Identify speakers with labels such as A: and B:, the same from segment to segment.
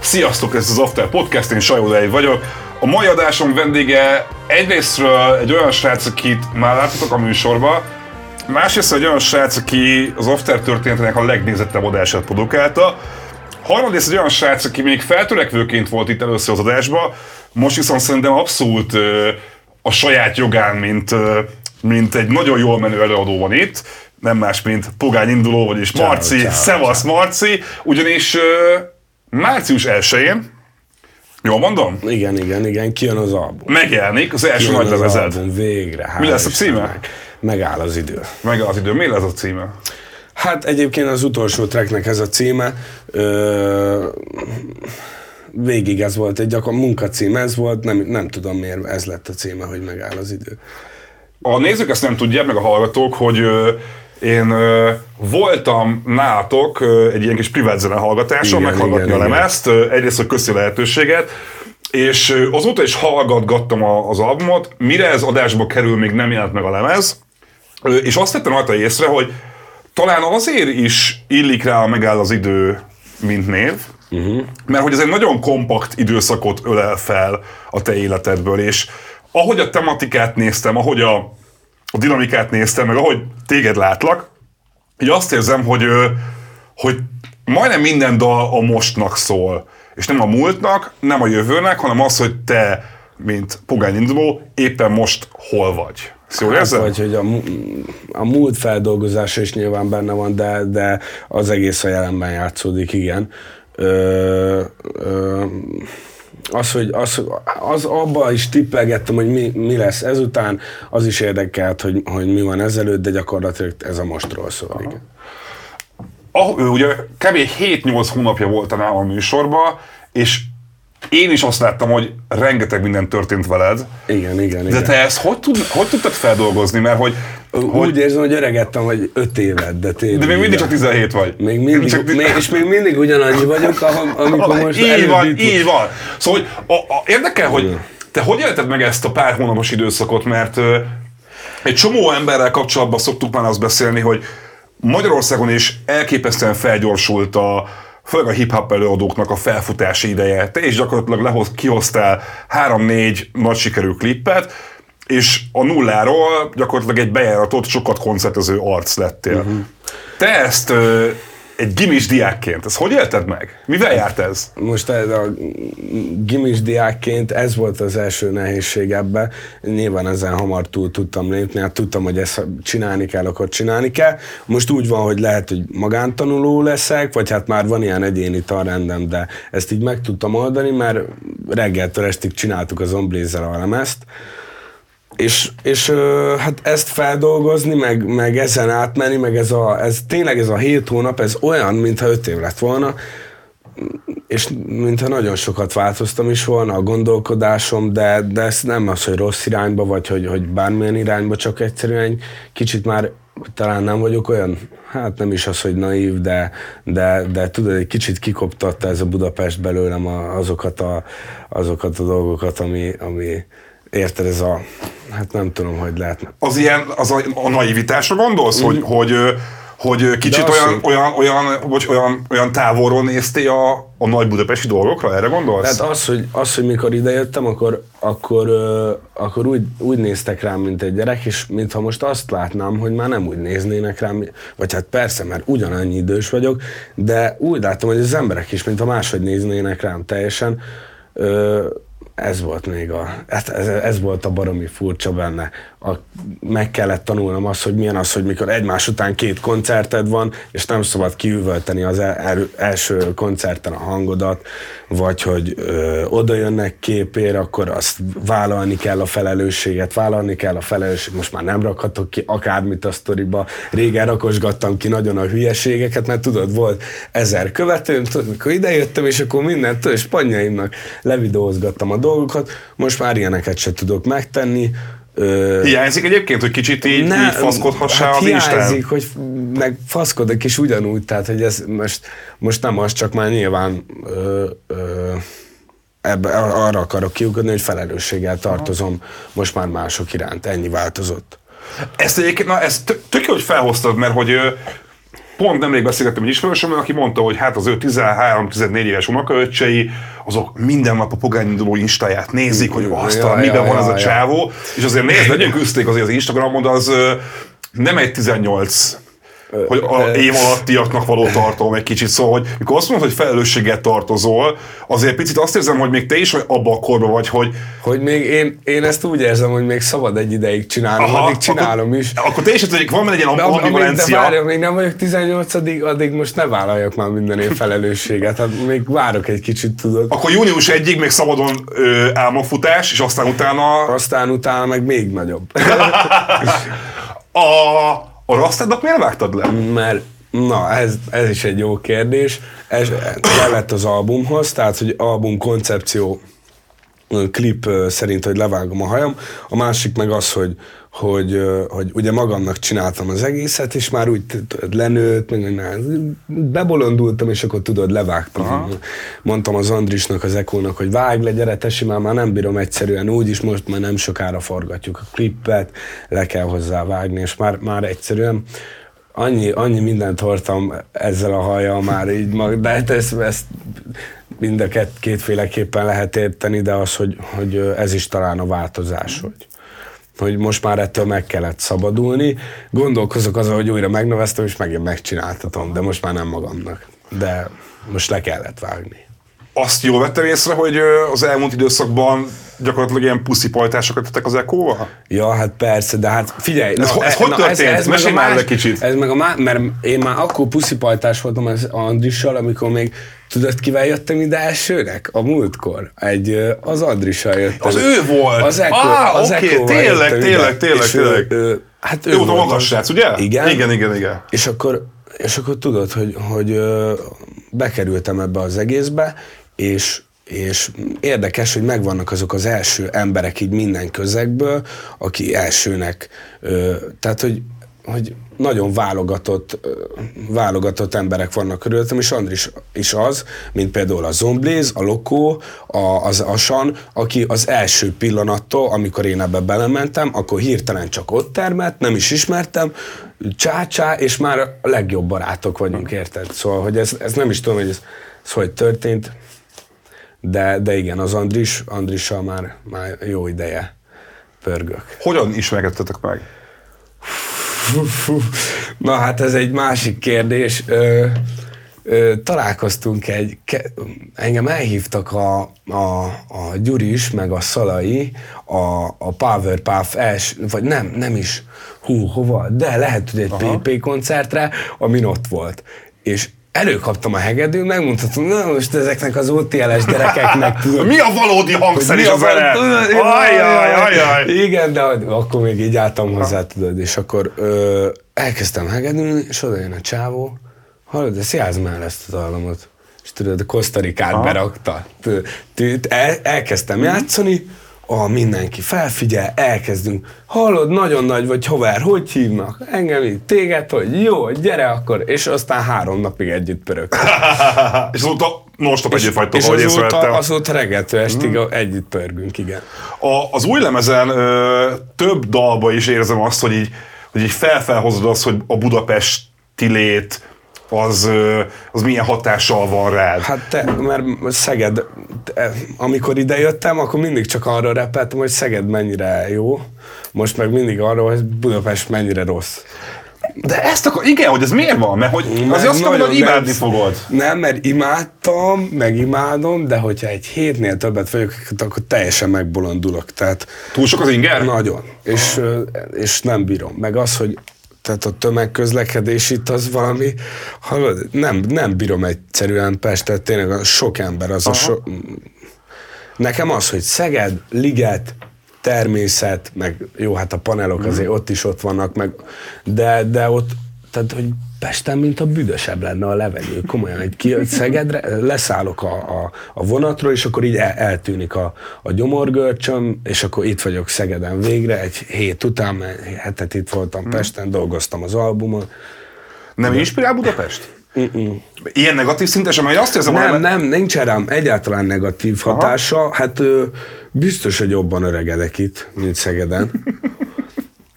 A: Sziasztok, ez az After Podcast, én Sajó vagyok. A mai adásom vendége egyrésztről egy olyan srác, akit már láttatok a műsorba, másrészt egy olyan srác, aki az After történetének a legnézettebb adását produkálta, harmadrészt egy olyan srác, aki még feltörekvőként volt itt először az adásba, most viszont szerintem abszolút a saját jogán, mint, mint egy nagyon jól menő előadó van itt, nem más, mint Pogány Induló, vagyis Marci, ciao, Szevasz Marci, ugyanis március 1-én, jól mondom?
B: Igen, igen, igen, kijön az album.
A: Megjelenik az első nagy lemezed.
B: végre.
A: Mi lesz a címe?
B: Meg, megáll az idő.
A: Megáll az idő. Mi lesz a címe?
B: Hát egyébként az utolsó tracknek ez a címe. Ö, végig ez volt egy gyakor munkacím, ez volt, nem, nem tudom miért ez lett a címe, hogy megáll az idő.
A: A nézők ezt nem tudják, meg a hallgatók, hogy én ö, voltam nálatok ö, egy ilyen kis privát zene hallgatáson, igen, meghallgatni igen, a lemezt, igen. egyrészt a köszi lehetőséget, és ö, azóta is hallgatgattam a, az albumot, mire ez adásba kerül, még nem jelent meg a lemez, ö, és azt tettem rajta észre, hogy talán azért is illik rá a megáll az idő, mint név, uh-huh. mert hogy ez egy nagyon kompakt időszakot ölel fel a te életedből, és ahogy a tematikát néztem, ahogy a a dinamikát néztem, meg ahogy téged látlak, így azt érzem, hogy, hogy majdnem minden dal a mostnak szól. És nem a múltnak, nem a jövőnek, hanem az, hogy te, mint pogány induló, éppen most hol vagy.
B: Ezt hát, Vagy, hogy a, a múlt feldolgozása is nyilván benne van, de, de az egész a jelenben játszódik, igen. Ö, ö, az, hogy az, az abba is tippelgettem, hogy mi, mi lesz ezután, az is érdekelt, hogy, hogy mi van ezelőtt, de gyakorlatilag ez a mostról szól. Igen.
A: Ah, ő ugye kb. 7-8 hónapja volt a nálam műsorban, és én is azt láttam, hogy rengeteg minden történt veled.
B: Igen, igen,
A: De
B: igen.
A: te ezt hogy, tud, hogy tudtad feldolgozni? Mert hogy
B: úgy hogy... érzem, hogy öregettem, hogy 5 évet, de tényleg.
A: De még mindig csak 17 vagy.
B: Még mindig, csak... még, és még mindig ugyanannyi vagyok, amikor most
A: Így van, így van. Szóval hogy a, a, érdekel, hogy te hogy élted meg ezt a pár hónapos időszakot, mert uh, egy csomó emberrel kapcsolatban szoktuk már azt beszélni, hogy Magyarországon is elképesztően felgyorsult a, főleg a hip-hop előadóknak a felfutási ideje. Te is gyakorlatilag lehoz, kihoztál három-négy nagy sikerű klippet, és a nulláról gyakorlatilag egy bejáratott, sokat koncertező arc lettél. Uh-huh. Te ezt egy gimis diákként, ezt hogy élted meg? Mivel járt ez?
B: Most ez a gimis diákként ez volt az első nehézség ebbe. Nyilván ezen hamar túl tudtam lépni, hát tudtam, hogy ezt csinálni kell, akkor csinálni kell. Most úgy van, hogy lehet, hogy magántanuló leszek, vagy hát már van ilyen egyéni tanrendem, de ezt így meg tudtam oldani, mert reggeltől estig csináltuk az Omblézzel a lemezt, és, és hát ezt feldolgozni, meg, meg ezen átmenni, meg ez, a, ez tényleg ez a hét hónap, ez olyan, mintha öt év lett volna, és mintha nagyon sokat változtam is volna a gondolkodásom, de, de ez nem az, hogy rossz irányba, vagy hogy, hogy bármilyen irányba, csak egyszerűen egy kicsit már talán nem vagyok olyan, hát nem is az, hogy naív, de, de, de tudod, egy kicsit kikoptatta ez a Budapest belőlem azokat a, azokat a dolgokat, ami, ami, érted, ez a, hát nem tudom, hogy lehetne.
A: Az ilyen, az a, a naivitásra gondolsz, mm. hogy, hogy, hogy kicsit olyan, olyan, olyan, vagy olyan, olyan távolról néztél a, a nagy budapesti dolgokra? Erre gondolsz?
B: Tehát az, hogy, az, hogy mikor idejöttem, akkor, akkor, akkor úgy, úgy néztek rám, mint egy gyerek, és mintha most azt látnám, hogy már nem úgy néznének rám, vagy hát persze, mert ugyanannyi idős vagyok, de úgy láttam, hogy az emberek is, mintha máshogy néznének rám teljesen ez volt még a, ez, ez, ez volt a baromi furcsa benne. A, meg kellett tanulnom azt, hogy milyen az, hogy mikor egymás után két koncerted van, és nem szabad kiüvölteni az el, el, első koncerten a hangodat, vagy hogy ö, oda jönnek képér, akkor azt vállalni kell a felelősséget, vállalni kell a felelősséget, most már nem rakhatok ki akármit a sztoriba. Régen rakosgattam ki nagyon a hülyeségeket, mert tudod, volt ezer követőm, tudod, mikor idejöttem, és akkor mindent, és panyaimnak levideózgattam a dolgokat, most már ilyeneket se tudok megtenni,
A: Ö... Hiányzik egyébként, hogy kicsit így, ne, így faszkodhassál hát
B: a hiányzik, hogy meg faszkodok is ugyanúgy, tehát hogy ez most, most nem az, csak már nyilván ö, ö, ebbe, arra akarok kiugodni, hogy felelősséggel tartozom most már mások iránt. Ennyi változott.
A: Ezt egyébként, na ez tök jó, hogy felhoztad, mert hogy pont nemrég beszélgettem egy ismerősömmel, aki mondta, hogy hát az ő 13-14 éves unokaöccsei, azok minden nap a pogányinduló instáját nézik, hogy azt ja, miben ja, van ja, ez a csávó, és azért nézd, legyünk küzdték azért az Instagramon, az nem egy 18 hogy a év alattiaknak való tartalom egy kicsit. Szóval, hogy mikor azt mondod, hogy felelősséget tartozol, azért picit azt érzem, hogy még te is abban a korban vagy, hogy...
B: Hogy még én, én ezt úgy érzem, hogy még szabad egy ideig csinálnom, Aha, addig csinálom
A: akkor,
B: is.
A: Akkor te is hogy van egy ilyen
B: ambivalencia. De várja, még nem vagyok 18 addig most ne vállaljak már minden év felelősséget. Hát még várok egy kicsit, tudod.
A: Akkor június egyig még szabadon ö, álmafutás, és aztán utána...
B: Aztán utána meg még nagyobb.
A: a a rasztádat miért vágtad le?
B: Mert Na, ez, ez is egy jó kérdés. Ez kellett az albumhoz, tehát, hogy album koncepció klip szerint, hogy levágom a hajam. A másik meg az, hogy, hogy, hogy ugye magamnak csináltam az egészet, és már úgy lenőtt, meg bebolondultam, és akkor tudod, levágtam. Aha. Mondtam az Andrisnak, az Ekónak, hogy vágj le, gyere, tesi, már, már nem bírom egyszerűen úgy is, most már nem sokára forgatjuk a klippet, le kell hozzá vágni, és már, már egyszerűen annyi, annyi mindent hordtam ezzel a hajjal már így, de hát ezt, ezt mind a két, kétféleképpen lehet érteni, de az, hogy, hogy ez is talán a változás, hogy, hogy most már ettől meg kellett szabadulni. Gondolkozok azon, hogy újra megneveztem, és megint megcsináltatom, de most már nem magamnak. De most le kellett vágni.
A: Azt jól vettem észre, hogy az elmúlt időszakban gyakorlatilag ilyen puszipajtásokat tettek az ekóval?
B: Ja, hát persze, de hát figyelj.
A: Ez, na, ez hogy na, történt? Ez, ez Mesélj már egy kicsit.
B: Ez meg a má, mert én már akkor puszipajtás voltam az Andrissal, amikor még Tudod, kivel jöttem ide elsőnek? A múltkor. Egy, az Andrissal jöttem.
A: Az ő volt?
B: Az Eko,
A: ah, az okay. tényleg, tényleg, tényleg, tényleg. Ő,
B: hát ő,
A: ő volt a magas srác, ugye?
B: Igen.
A: Igen, igen, igen.
B: És akkor, és akkor tudod, hogy, hogy bekerültem ebbe az egészbe, és és érdekes, hogy megvannak azok az első emberek így minden közegből, aki elsőnek, tehát hogy, hogy nagyon válogatott, válogatott emberek vannak körülöttem, és Andris is az, mint például a Zombléz, a Lokó, a, az Asan, aki az első pillanattól, amikor én ebbe belementem, akkor hirtelen csak ott termett, nem is ismertem, csácsá, és már a legjobb barátok vagyunk, érted? Szóval, hogy ez, ez nem is tudom, hogy ez, ez hogy történt, de, de igen, az Andris, Andrissal már, már jó ideje pörgök.
A: Hogyan ismerkedtetek meg?
B: Na hát ez egy másik kérdés. Ö, ö, találkoztunk egy, ke, engem elhívtak a, a, a Gyuris, meg a Szalai a, a Powerpuff els, vagy nem, nem is, hú, hova, de lehet, hogy egy Aha. PP koncertre, amin ott volt. És előkaptam a hegedűt, megmutatom, na most ezeknek az OTL-es gyerekeknek
A: tudom. Mi a valódi hangszer is a vele? Ajjaj, ajjaj.
B: Igen, de akkor még így álltam hozzá, tudod, és akkor ö, elkezdtem hegedülni, és oda jön a csávó, hallod, de szjázd már ezt a dallamot. És tudod, a Kosztarikát berakta. El, elkezdtem játszani, a mindenki felfigyel, elkezdünk. Hallod, nagyon nagy vagy haver, hogy hívnak? Engem így, téged, hogy jó, gyere akkor. És aztán három napig együtt pörög.
A: és azóta most együtt vagytok,
B: és azóta, azóta reggeltől estig mm. együtt pörgünk, igen.
A: A, az új lemezen ö, több dalba is érzem azt, hogy így, hogy így felfelhozod azt, hogy a Budapesti lét, az, az milyen hatással van rád?
B: Hát te, mert Szeged, te, amikor ide jöttem, akkor mindig csak arra repeltem, hogy Szeged mennyire jó, most meg mindig arról, hogy Budapest mennyire rossz.
A: De ezt akkor, igen, hogy ez miért van? Mert hogy mert azért azt mondod, hogy imádni nem, fogod.
B: Nem, mert imádtam, meg imádom, de hogyha egy hétnél többet vagyok, akkor teljesen megbolondulok. Tehát,
A: Túl sok az inger?
B: Nagyon. És, és nem bírom. Meg az, hogy tehát a tömegközlekedés itt az valami, hallod, nem, nem bírom egyszerűen Pestet, tényleg a sok ember, az Aha. a so, Nekem az, hogy Szeged, Liget, természet, meg jó, hát a panelok mm. azért ott is ott vannak, meg, de, de ott, tehát, hogy Pesten, mint a büdösebb lenne a levegő. Komolyan, egy kijött Szegedre, leszállok a, a, a vonatról, és akkor így el, eltűnik a, a gyomorgörcsöm, és akkor itt vagyok Szegeden végre, egy hét után, mert hetet itt voltam hmm. Pesten, dolgoztam az albumon.
A: Nem De... inspirál Budapest? Mm-mm. Ilyen negatív szinten, mert azt érzem,
B: Nem, hogy... nem, nincs rám egyáltalán negatív hatása. Aha. Hát ö, biztos, hogy jobban öregedek itt, mint Szegeden.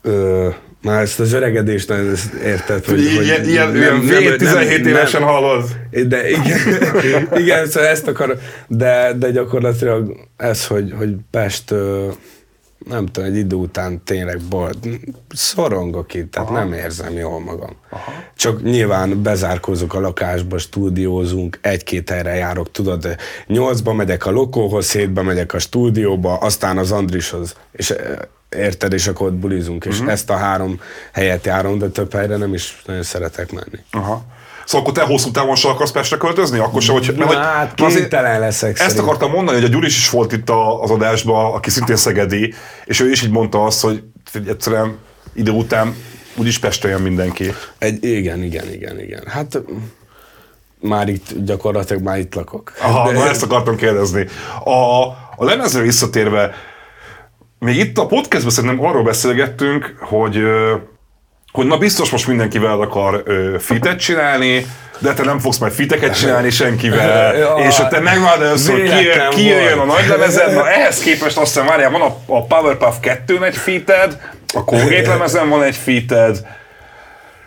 B: Ö, már ezt az öregedést nem érted,
A: hogy, ilyen, hogy ilyen, nem, nem, nem, 17 nem, évesen nem, hallod.
B: De igen, igen, szóval ezt akar, de, de gyakorlatilag ez, hogy, hogy Pest nem tudom, egy idő után tényleg bolt, szorongok itt, tehát Aha. nem érzem jól magam. Aha. Csak nyilván bezárkozok a lakásba, stúdiózunk, egy-két helyre járok, tudod, nyolcba megyek a lokóhoz, hétbe megyek a stúdióba, aztán az Andrishoz, és érted, és akkor ott bulizunk, és uh-huh. ezt a három helyet járom, de több helyre nem is nagyon szeretek menni.
A: Aha. Szóval akkor te hosszú távon sem akarsz Pestre költözni? Akkor sem, hogy,
B: mert, hát kénytelen leszek
A: Ezt szerint. akartam mondani, hogy a Gyuris is volt itt az adásban, aki szintén szegedi, és ő is így mondta azt, hogy egyszerűen idő után úgyis Pestre jön mindenki.
B: Egy, igen, igen, igen, igen. Hát már itt gyakorlatilag már itt lakok.
A: Aha, De... na ezt akartam kérdezni. A, a lemezre visszatérve, még itt a podcastban szerintem arról beszélgettünk, hogy hogy na biztos most mindenkivel akar ö, fitet csinálni, de te nem fogsz majd fiteket csinálni senkivel, ja, és ha te megvárod először, hogy ki, ki jöjjön a nagy lemezed, na ehhez képest azt hiszem, várjál, van a, a Powerpuff 2 egy fited, a Colgate lemezen van egy fited,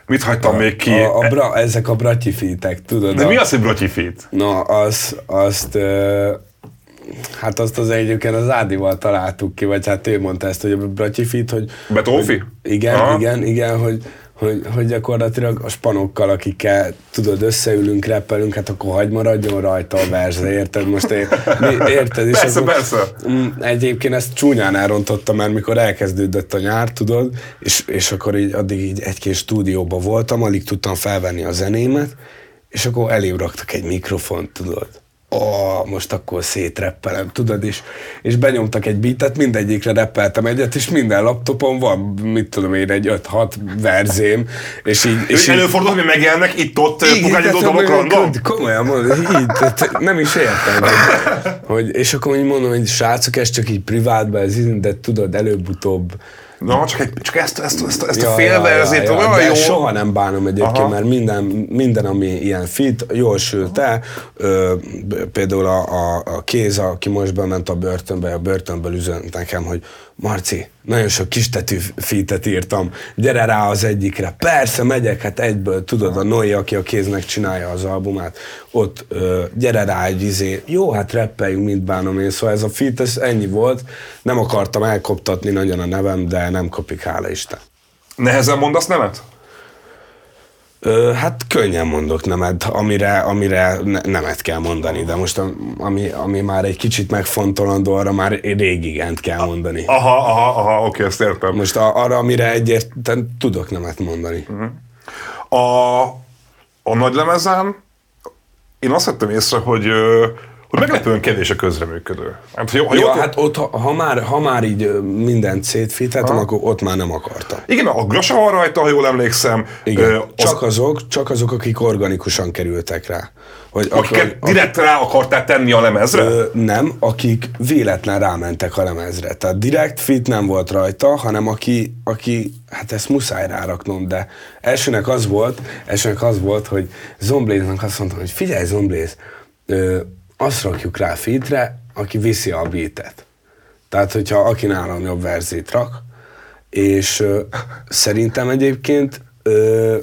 A: Mit hagytam a, még ki?
B: A, a bra, ezek a bratyi fitek, tudod?
A: De a, mi az, hogy bratyi fit?
B: Na, az, azt... Uh, Hát azt az egyébként az Ádival találtuk ki, vagy hát ő mondta ezt, hogy a Bratyifit, hogy...
A: Betófi?
B: Igen, Aha. igen, igen, hogy, hogy, hogy gyakorlatilag a spanokkal, akikkel tudod, összeülünk, reppelünk, hát akkor hagyd maradjon rajta a verze, érted? Most ér, érted? És
A: persze, akkor, persze.
B: Mm, egyébként ezt csúnyán elrontottam, mert mikor elkezdődött a nyár, tudod, és, és akkor így addig így egy-két stúdióban voltam, alig tudtam felvenni a zenémet, és akkor elém raktak egy mikrofont, tudod oh, most akkor szétreppelem, tudod, és, és benyomtak egy beatet, mindegyikre reppeltem egyet, és minden laptopon van, mit tudom én, egy 5-6 verzém, és így...
A: És így, előfordul, hogy megjelennek itt-ott pukányodó dolgok random?
B: Komolyan mondom, így, tehát nem is értem, hogy, hogy, és akkor így mondom, hogy srácok, ez csak így privátban, ez de tudod, előbb-utóbb
A: Na, csak, egy, csak ezt, ezt, ezt, ezt ja, a félverzét, ja, ja, ja, jó.
B: soha nem bánom egyébként, Aha. mert minden, minden, ami ilyen fit, jól sült el. Ö, például a, a, a kéz, aki most bement a börtönbe, a börtönből üzent nekem, hogy Marci, nagyon sok kistetű fitet írtam, gyere rá az egyikre. Persze, megyek, hát egyből, tudod, a Noé, aki a kéznek csinálja az albumát, ott ö, gyere rá egy izé, jó, hát reppeljünk, mit bánom én. Szóval ez a fit, ez ennyi volt. Nem akartam elkoptatni nagyon a nevem, de nem kopik, hála Isten.
A: Nehezen mondasz nemet?
B: Ö, hát könnyen mondok nemet, amire, amire ne, nemet kell mondani, de most ami, ami már egy kicsit megfontolandó, arra már rég igent kell mondani.
A: Aha, aha, aha, oké, ezt értem.
B: Most a, arra, amire egyértelműen tudok nemet mondani. Uh-huh.
A: A, a nagy lemezen én azt vettem észre, hogy hogy meglepően kevés a közreműködő.
B: Hát, jó, ja, hát ott, ha, ha, már, ha már így minden szétfítettem, akkor ott már nem akartam.
A: Igen, a grasa van rajta, ha jól emlékszem.
B: Igen, az... csak, azok, csak azok, akik organikusan kerültek rá.
A: Hogy Akiket akar, direkt akik, rá akarták tenni a lemezre? Ö,
B: nem, akik véletlen rámentek a lemezre. Tehát direkt fit nem volt rajta, hanem aki, aki hát ezt muszáj ráraknom, de elsőnek az volt, elsőnek az volt, hogy Zombléznak azt mondtam, hogy figyelj Zombléz, azt rakjuk rá feedre, aki viszi a beatet. Tehát, hogyha aki nálam jobb verzét rak, és ö, szerintem egyébként ö,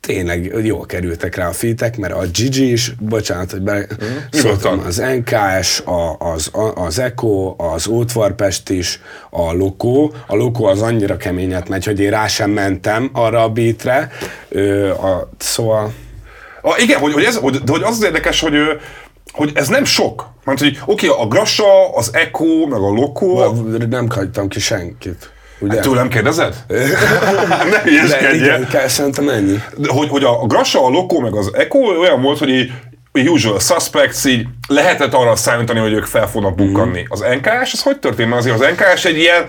B: tényleg jól kerültek rá a fitek, mert a Gigi is, bocsánat, hogy be, mm, az NKS, a, az, az Echo, az Ótvarpest is, a Loko. A Loko az annyira keményet megy, hogy én rá sem mentem arra a beatre. Ö, a, szóval...
A: A, igen, hogy, hogy, ez, hogy, de hogy az az érdekes, hogy hogy ez nem sok. Mert hogy oké, okay, a Grassa, az Echo, meg a Loco...
B: Nem hagytam ki senkit.
A: Ugye? Hát tőlem kérdezed? ne
B: igen, kell, szerintem ennyi.
A: De, hogy, hogy a Grassa, a Loco, meg az Echo olyan volt, hogy így usual suspects, így lehetett arra számítani, hogy ők fel fognak bukkanni. Mm. Az NKS, ez hogy történt? Mert azért az NKS egy ilyen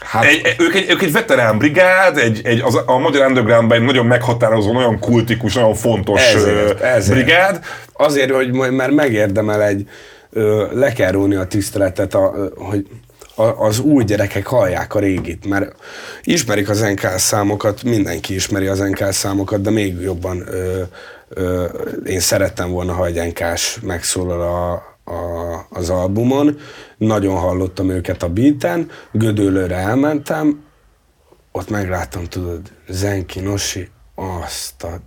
A: Hát, egy, ők, egy, ők egy veterán brigád, egy, egy, az, a magyar undergroundban egy nagyon meghatározó, nagyon kultikus, nagyon fontos ezért, ezért. brigád.
B: Azért, hogy mert megérdemel egy, le kell róni a tiszteletet, a, hogy az új gyerekek hallják a régit, mert ismerik az NK számokat, mindenki ismeri az NK számokat, de még jobban ö, ö, én szerettem volna, ha egy NK-s megszólal a, a, az albumon, nagyon hallottam őket a beaten, Gödöllőre elmentem, ott megláttam, tudod, Zenki, Nosi, azt a,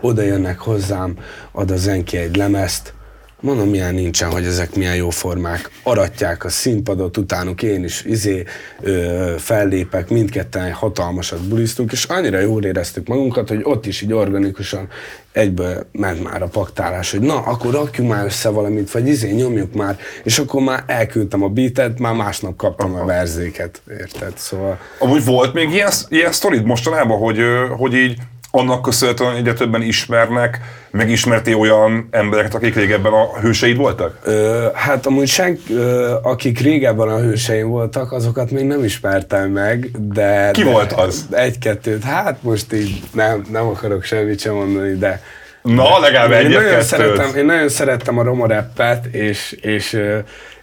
B: oda jönnek hozzám, ad a Zenki egy lemezt, Mondom, milyen nincsen, hogy ezek milyen jó formák. Aratják a színpadot, utánuk én is izé, ö, fellépek, mindketten hatalmasat bulisztunk, és annyira jól éreztük magunkat, hogy ott is így organikusan egyből ment már a paktálás, hogy na, akkor rakjuk már össze valamit, vagy izé, nyomjuk már, és akkor már elküldtem a beatet, már másnap kaptam Aha. a verzéket, érted? Szóval...
A: Amúgy volt még ilyen, ilyen sztorid mostanában, hogy, hogy így annak köszönhetően egyre többen ismernek, megismerti olyan embereket, akik régebben a hőseid voltak?
B: Ö, hát amúgy senk, ö, akik régebben a hőseim voltak, azokat még nem ismertem meg, de...
A: Ki
B: de
A: volt az?
B: Egy-kettőt, hát most így nem, nem akarok semmit sem mondani, de...
A: Na, legalább egy
B: én nagyon, szerettem, én nagyon szerettem a Roma rappet, és, és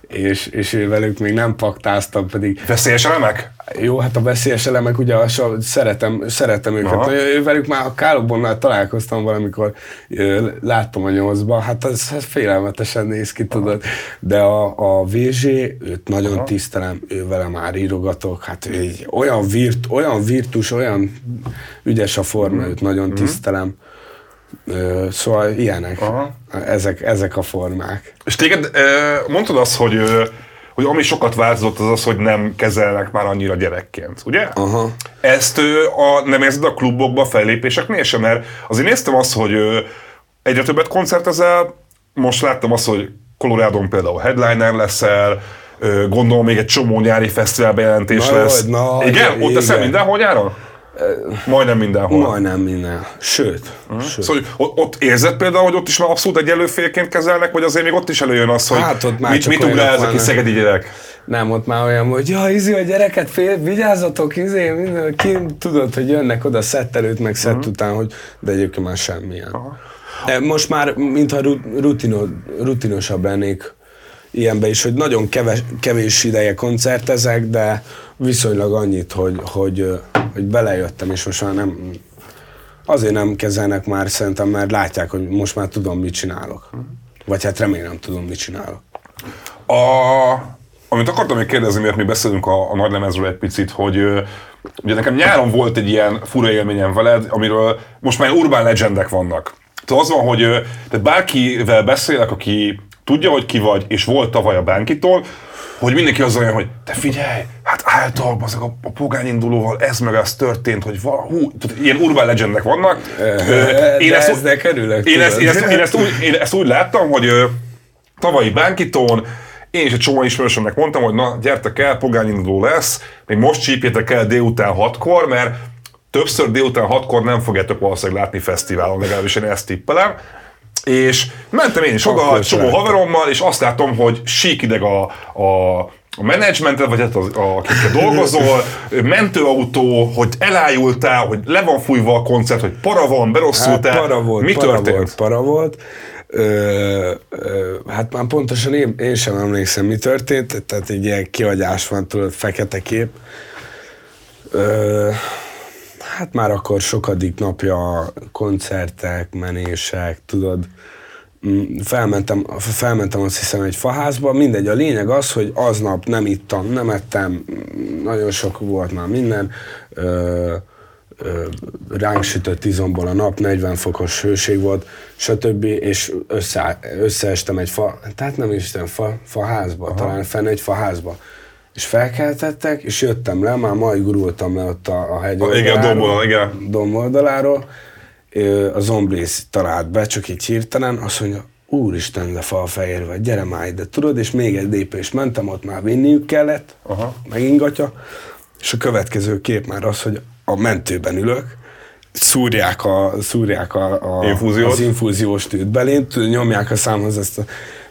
B: és, és velük még nem paktáztam, pedig...
A: Veszélyes elemek?
B: Jó, hát a veszélyes elemek, ugye szeretem, szeretem őket. Aha. Velük már a Kálobonnál találkoztam valamikor, láttam a nyolcba, hát az, az félelmetesen néz ki, tudod. De a, a VZ, őt nagyon Aha. tisztelem, ő vele már írogatok, hát ő olyan, virt, olyan virtus, olyan ügyes a forma, mm. őt nagyon mm. tisztelem. Szóval ilyenek, Aha. Ezek, ezek a formák.
A: És téged mondtad azt, hogy, hogy ami sokat változott, az az, hogy nem kezelnek már annyira gyerekként, ugye?
B: Aha.
A: Ezt a, nem érzed a klubokba, fellépéseknél sem? Mert azért néztem azt, hogy egyre többet koncertezel, most láttam azt, hogy Colorado-n például headliner leszel, gondolom még egy csomó nyári fesztivál bejelentés na, lesz. Na, igen? igen? Ott teszel mindenhol nyáron? Majdnem mindenhol.
B: Majdnem minden. Sőt.
A: Uh-huh. sőt. Szóval ott, érzed például, hogy ott is már abszolút egy előfélként kezelnek, vagy azért még ott is előjön az, hogy hát ott már mit, mit le ez a szegedi gyerek?
B: Nem, ott már olyan, hogy ja, izi a gyereket, fél, vigyázzatok, izé, minden, ki tudod, hogy jönnek oda szett előtt, meg szett uh-huh. után, hogy de egyébként már semmilyen. Uh-huh. Most már, mintha rutino, rutinosabb lennék ilyenbe is, hogy nagyon keves, kevés ideje koncertezek, de viszonylag annyit, hogy, hogy, hogy belejöttem, és most már nem, azért nem kezelnek már szerintem, mert látják, hogy most már tudom, mit csinálok. Vagy hát remélem tudom, mit csinálok.
A: A, amit akartam még kérdezni, miért mi beszélünk a, a nagy lemezről egy picit, hogy ugye nekem nyáron volt egy ilyen fura élményem veled, amiről most már urbán legendek vannak. Tehát az van, hogy tehát bárkivel beszélek, aki tudja, hogy ki vagy, és volt tavaly a bánkitól, hogy mindenki az olyan, hogy te figyelj, hát általában azok a, a pogány indulóval ez meg az történt, hogy val, hú, tehát ilyen urban legendek vannak.
B: Én ezt, ezzel kerülök,
A: én, ezt, én, ezt, én, ezt úgy, én ezt úgy láttam, hogy tavalyi bánkitón én is egy csomó ismerősömnek mondtam, hogy na gyertek el, pogány induló lesz, még most csípjétek el délután hatkor, mert többször délután hatkor nem fogjátok valószínűleg látni fesztiválon, legalábbis én ezt tippelem. És mentem én is oda, csomó haverommal, és azt látom, hogy síkideg a, a a menedzsmentet, vagy hát az, akikkel dolgozol, mentőautó, hogy elájultál, hogy le van fújva a koncert, hogy para van, berosszultál. Hát
B: para volt,
A: Mi
B: para
A: történt?
B: Volt, para volt. Ö, ö, hát már pontosan én, én sem emlékszem, mi történt, tehát egy ilyen kiagyás van, tudod, fekete kép. Ö, Hát már akkor sokadik napja koncertek, menések, tudod. Mm, felmentem, felmentem azt hiszem egy faházba, mindegy, a lényeg az, hogy aznap nem ittam, nem ettem, mm, nagyon sok volt már minden, ö, ö, ránk sütött izomból a nap, 40 fokos hőség volt, stb. és össze, összeestem egy fa, tehát nem is fa, faházba, Aha. talán fenn egy faházba és felkeltettek, és jöttem le, már majd gurultam le ott a, a hegy oldaláról,
A: igen, domboldal, igen.
B: domboldaláról, a zomblész talált be, csak így hirtelen, azt mondja, úristen, de falfehérve, gyere már ide, tudod, és még egy lépés mentem, ott már vinniük kellett, Aha. megingatja, és a következő kép már az, hogy a mentőben ülök, szúrják, a, szúrják a, a, az infúziós tűt belént, nyomják a számhoz ezt a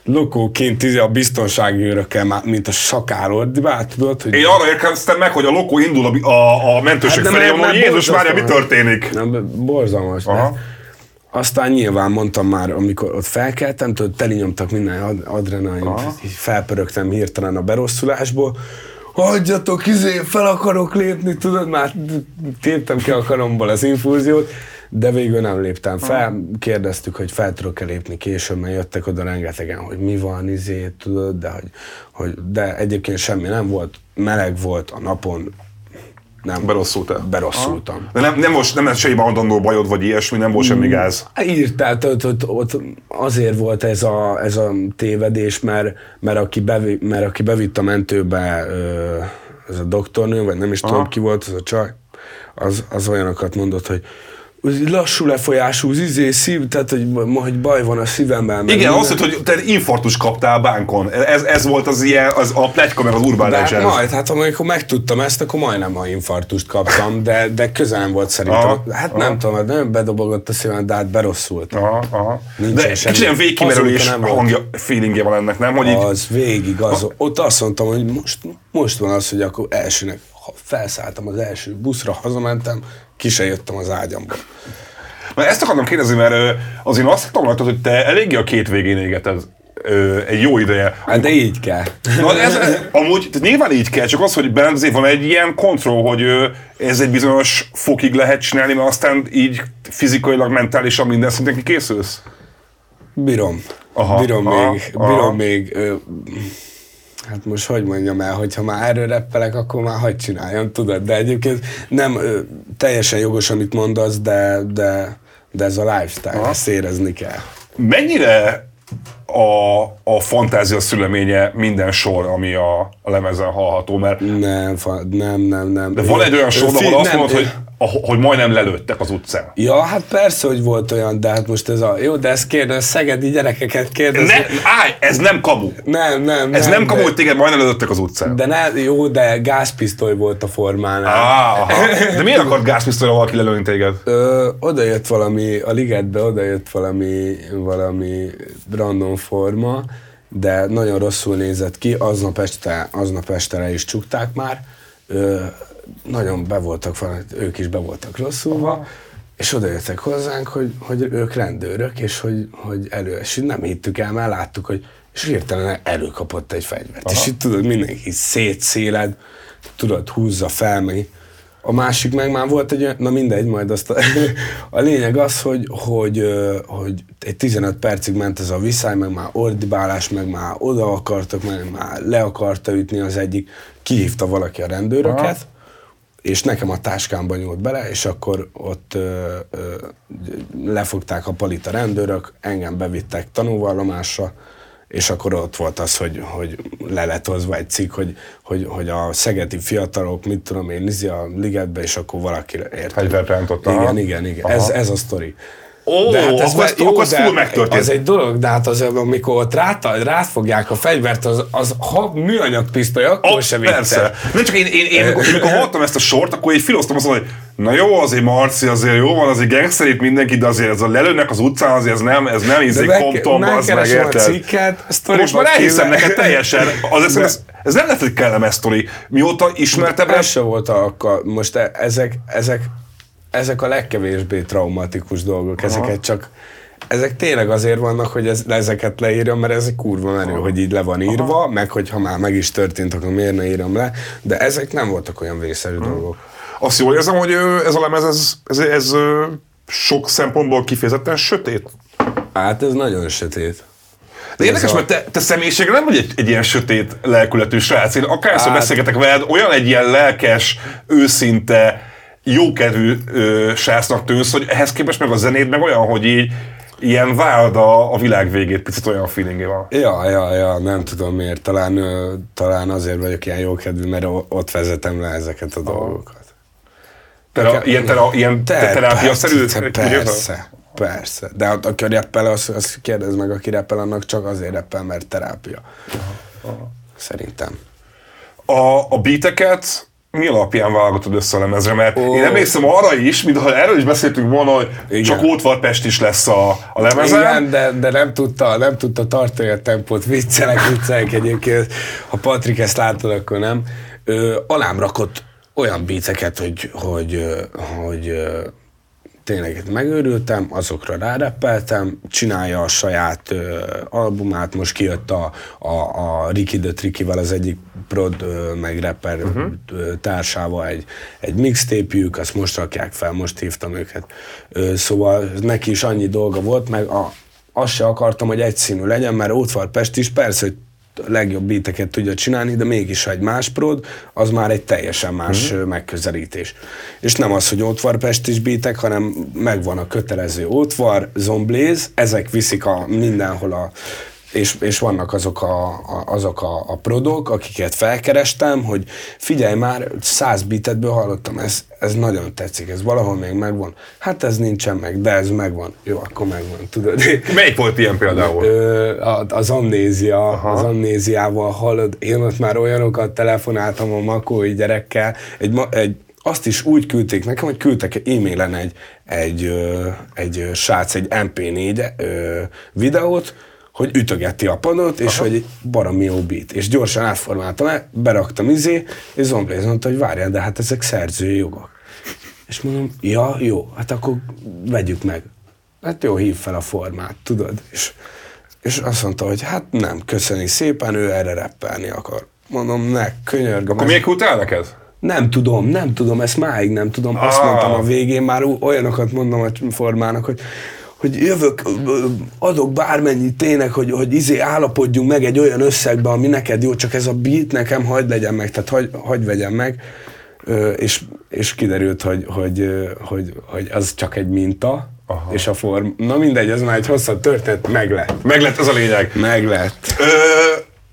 B: lokóként izé a biztonsági őrökkel, mint a sakálod, tudod, hogy...
A: Én arra érkeztem meg, hogy a lokó indul a, a, a mentőség hát felé, hogy Jézus Mária, mi történik?
B: Nem, borzalmas, Aha. de aztán nyilván mondtam már, amikor ott felkeltem, tudod, teli nyomtak minden adrenalin, felpörögtem hirtelen a berosszulásból, hagyjatok, izé, fel akarok lépni, tudod, már téptem ki a karomból az infúziót, de végül nem léptem fel. Kérdeztük, hogy fel tudok-e lépni később, mert jöttek oda rengetegen, hogy mi van, izé, tudod, de, hogy, hogy, de egyébként semmi nem volt. Meleg volt a napon, nem.
A: Berosszultál?
B: Berosszultam.
A: De nem, nem, most, nem lett semmi adandó bajod, vagy ilyesmi, nem volt semmi gáz.
B: Írtál, ott, ott, ott azért volt ez a, ez a tévedés, mert, mert, aki bevi, mert aki bevitt a mentőbe ez a doktornő, vagy nem is Aha. tudom ki volt az a csaj, az, az olyanokat mondott, hogy lassú lefolyású izé, szív, tehát hogy, hogy baj van a szívemben.
A: Igen, azt mondta, hogy te infartus kaptál a bánkon. Ez, ez volt az ilyen, az a pletyka, meg az Urban
B: de
A: Legends.
B: majd, hát amikor megtudtam ezt, akkor majdnem a infartust kaptam, de, de közel nem volt szerintem.
A: Aha,
B: hát
A: aha.
B: nem tudom, nagyon bedobogott a szívem, de hát berosszult.
A: Aha, aha.
B: Nincsen
A: De
B: semmi.
A: kicsit ilyen végkimerülés
B: nem
A: hangja, feelingje van ennek, nem? Hogy így,
B: Az végig, az, ott azt mondtam, hogy most, most van az, hogy akkor elsőnek ha felszálltam az első buszra, hazamentem, ki se jöttem az ágyamból.
A: Mert ezt akartam kérdezni, mert ö, azért azt rajtad, hogy te eléggé a két végén égeted egy jó ideje.
B: Hát de így kell.
A: Na ez, ez amúgy nyilván így kell, csak az, hogy benned azért van egy ilyen kontroll, hogy ez egy bizonyos fokig lehet csinálni, mert aztán így fizikailag, mentálisan minden szinten kikészülsz.
B: Bírom.
A: Aha,
B: bírom
A: aha,
B: még,
A: aha.
B: bírom még. Ö, hát most hogy mondjam el, hogyha már erről reppelek, akkor már hagyd csináljam, tudod, de egyébként nem teljesen jogos, amit mondasz, de, de, de ez a lifestyle,
A: Aha.
B: ezt érezni kell.
A: Mennyire a, a fantázia szüleménye minden sor, ami a, a lemezen hallható, mert
B: Nem, fa- nem, nem, nem.
A: de van egy olyan sor, ahol azt mondod, hogy, hogy majdnem lelőttek az utcán.
B: Ja, hát persze, hogy volt olyan, de hát most ez a... Jó, de ezt kérdez, szegedi gyerekeket kérdez.
A: Ne, állj, ez nem kamu.
B: nem, nem,
A: Ez nem kamu,
B: de,
A: hogy téged majdnem lelőttek az utcán.
B: de ne, jó, de gázpisztoly volt a formánál.
A: Ah, aha. De miért akart gázpisztolyra valaki lelőni téged?
B: Ö, oda jött valami, a ligetbe oda jött valami, valami random forma, de nagyon rosszul nézett ki, aznap este, aznap este le is csukták már, ö, nagyon be voltak, ők is be voltak rosszulva, és oda jöttek hozzánk, hogy, hogy ők rendőrök, és hogy, hogy elő, és nem hittük el, mert láttuk, hogy és hirtelen előkapott egy fegyvert. Aha. És itt tudod, mindenki szétszéled, tudod, húzza fel, meg a másik meg már volt egy, olyan- na mindegy, majd azt a, a lényeg az, hogy, hogy, hogy egy 15 percig ment ez a viszály, meg már ordibálás, meg már oda akartak, meg már le akarta ütni az egyik, kihívta valaki a rendőröket,
A: Aha.
B: És nekem a táskámba nyúlt bele, és akkor ott ö, ö, lefogták a palit a rendőrök, engem bevittek tanúvallomásra, és akkor ott volt az, hogy, hogy le lett hozva egy cikk, hogy, hogy, hogy a szegeti fiatalok, mit tudom én, nizi a ligetbe, és akkor valaki ért.
A: Fegyvert rántott, aha.
B: Igen, igen, igen.
A: Aha.
B: Ez, ez a sztori.
A: Ó, akkor ez-
B: ve-
A: akkor ez full megtörtént.
B: Az egy dolog, de hát az, amikor ott ráta, rátfogják a fegyvert, az, az ha műanyag pisztoly, akkor sem
A: persze. Nem csak én, én, én, én amikor hallottam ezt a sort, akkor így filoztam mondani, hogy na jó, azért Marci, azért jó van, azért gangster itt mindenki, de azért ez a lelőnek az utcán, azért ez nem, ez nem izé komptom, az meg érted?
B: cikket,
A: Most már elhiszem neked teljesen. Az,
B: De-
A: ez, ez nem lett egy kellemes sztori. Mióta ismertebb
B: Ez se volt a, most e- ezek, ezek, ezek a legkevésbé traumatikus dolgok, ezeket csak ezek tényleg azért vannak, hogy ez, ezeket leírjam, mert ez egy kurva menő, hogy így le van írva, meg hogy ha már meg is történt, akkor miért ne írom le, de ezek nem voltak olyan vészes dolgok.
A: azt jól érzem, hogy ez a lemez, ez, ez, ez sok szempontból kifejezetten sötét.
B: Hát ez nagyon sötét.
A: De érdekes,
B: a-
A: mert te, te személyiségre nem vagy egy, egy ilyen sötét lelkületű srác. Én akárszor
B: Hát-
A: beszélgetek veled, olyan egy ilyen lelkes, őszinte, jókedvű ö, srácnak tűnsz, hogy ehhez képest meg a zenéd meg olyan, hogy így ilyen várd a, a világ végét, picit olyan feelingé van.
B: Ja, ja, ja, nem tudom miért. Talán, ö, talán azért vagyok ilyen jókedvű, mert ott vezetem le ezeket a dolgokat.
A: Tera,
B: Nekem-
A: ilyen, tera, ilyen te, terápiaszerű?
B: persze, persze, persze. De hát aki reppel, az, az kérdez meg, aki reppel, annak csak azért reppel, mert terápia. Szerintem.
A: A, a beateket mi alapján válogatod össze a lemezre? Mert
B: Ó.
A: én emlékszem arra is, mintha erről is beszéltünk volna, hogy
B: Igen.
A: csak Ótvarpest is lesz a, a lemezen.
B: Igen, de, de nem, tudta, nem tudta tartani a tempót, viccelek, viccelek egyébként. Ha Patrik ezt látod, akkor nem. Ö, alám rakott olyan beateket, hogy, hogy, hogy ö, tényleg megőrültem, azokra ráreppeltem, csinálja a saját ö, albumát, most kijött a, a, a Ricky the Trickyvel az egyik prod, ö, meg rapper uh-huh. társával egy, egy mixtape azt most rakják fel, most hívtam őket. Ö, szóval neki is annyi dolga volt, meg a, azt se akartam, hogy egyszínű legyen, mert Ótvar Pest is persze, hogy legjobb beateket tudja csinálni, de mégis egy más prod, az már egy teljesen más mm-hmm. megközelítés. És nem az, hogy ótvarpestis beatek, hanem megvan a kötelező ótvar, zombléz, ezek viszik a mindenhol a és, és vannak azok, a, a, azok a, a prodok, akiket felkerestem, hogy figyelj már, száz bitetből hallottam, ez, ez nagyon tetszik, ez valahol még megvan. Hát ez nincsen meg, de ez megvan. Jó, akkor megvan, tudod.
A: Melyik volt ilyen például? Ö,
B: az amnézia, Aha. az amnéziával hallod, én ott már olyanokat telefonáltam a makói gyerekkel, egy, egy azt is úgy küldték nekem, hogy küldtek e-mailen egy, egy, egy, egy srác egy MP4 videót, hogy ütögeti a padot, és Aha. hogy baromi jó beat. És gyorsan átformáltam el, beraktam izé, és Zombléz mondta, hogy várjál, de hát ezek szerzői jogok. És mondom, ja, jó, hát akkor vegyük meg. Hát jó, hív fel a formát, tudod? És, és azt mondta, hogy hát nem, köszöni szépen, ő erre reppelni akar. Mondom, ne, könyörgöm.
A: Akkor miért küldte neked?
B: Nem tudom, nem tudom, ezt máig nem tudom. Azt ah. mondtam a végén, már olyanokat mondom a formának, hogy hogy jövök, adok bármennyit tényleg, hogy, hogy izé állapodjunk meg egy olyan összegbe, ami neked jó, csak ez a beat nekem hagyd legyen meg, tehát hagy, hagy vegyem meg. És, és kiderült, hogy, hogy, hogy, hogy az csak egy minta, Aha. és a form... Na mindegy, ez már egy hosszabb történet, meg lett.
A: Meg lett, ez a lényeg.
B: Meg lett. Ö,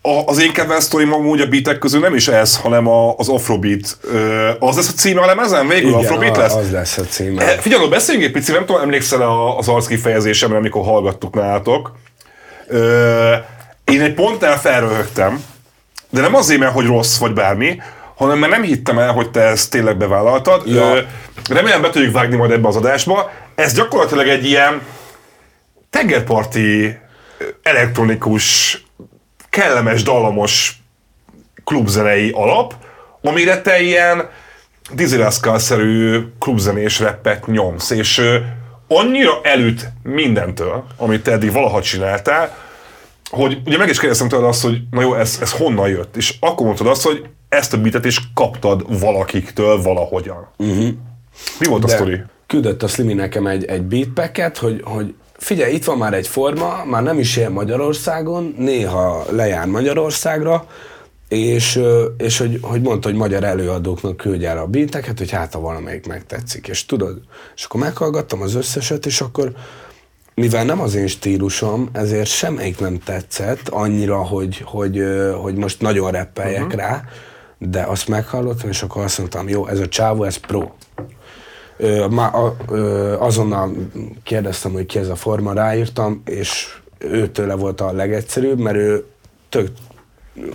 A: a, az én kedvenc sztorim amúgy a beatek közül nem is ez, hanem a, az Afrobeat. Ö, az lesz a címe a lemezen? Végül Igen, Afrobeat lesz?
B: az lesz a címe. E,
A: figyelj, beszéljünk egy picit, nem tudom, emlékszel az arc kifejezésemre, amikor hallgattuk nálatok. Ö, én egy pontnál felröhögtem, de nem azért, mert hogy rossz vagy bármi, hanem mert nem hittem el, hogy te ezt tényleg bevállaltad. Ja. Ö, remélem be tudjuk vágni majd ebbe az adásba. Ez gyakorlatilag egy ilyen tengerparti elektronikus kellemes, dallamos klubzenei alap, amire te ilyen Dizzy szerű klubzenés reppet nyomsz, és annyira elüt mindentől, amit te eddig valaha csináltál, hogy ugye meg is kérdeztem tőled azt, hogy na jó, ez, ez honnan jött, és akkor mondtad azt, hogy ezt a bitet is kaptad valakiktől valahogyan. Uh-huh. Mi volt De a sztori?
B: Küldött a Slimi nekem egy, egy beatpacket, hogy, hogy figyelj, itt van már egy forma, már nem is él Magyarországon, néha lejár Magyarországra, és, és hogy, hogy mondta, hogy magyar előadóknak küldj el a beateket, hogy hát ha valamelyik megtetszik. És tudod, és akkor meghallgattam az összeset, és akkor mivel nem az én stílusom, ezért semmelyik nem tetszett annyira, hogy, hogy, hogy most nagyon reppeljek uh-huh. rá, de azt meghallottam, és akkor azt mondtam, jó, ez a csávó, ez pro azonnal kérdeztem, hogy ki ez a forma, ráírtam, és őtőle volt a legegyszerűbb, mert ő tök,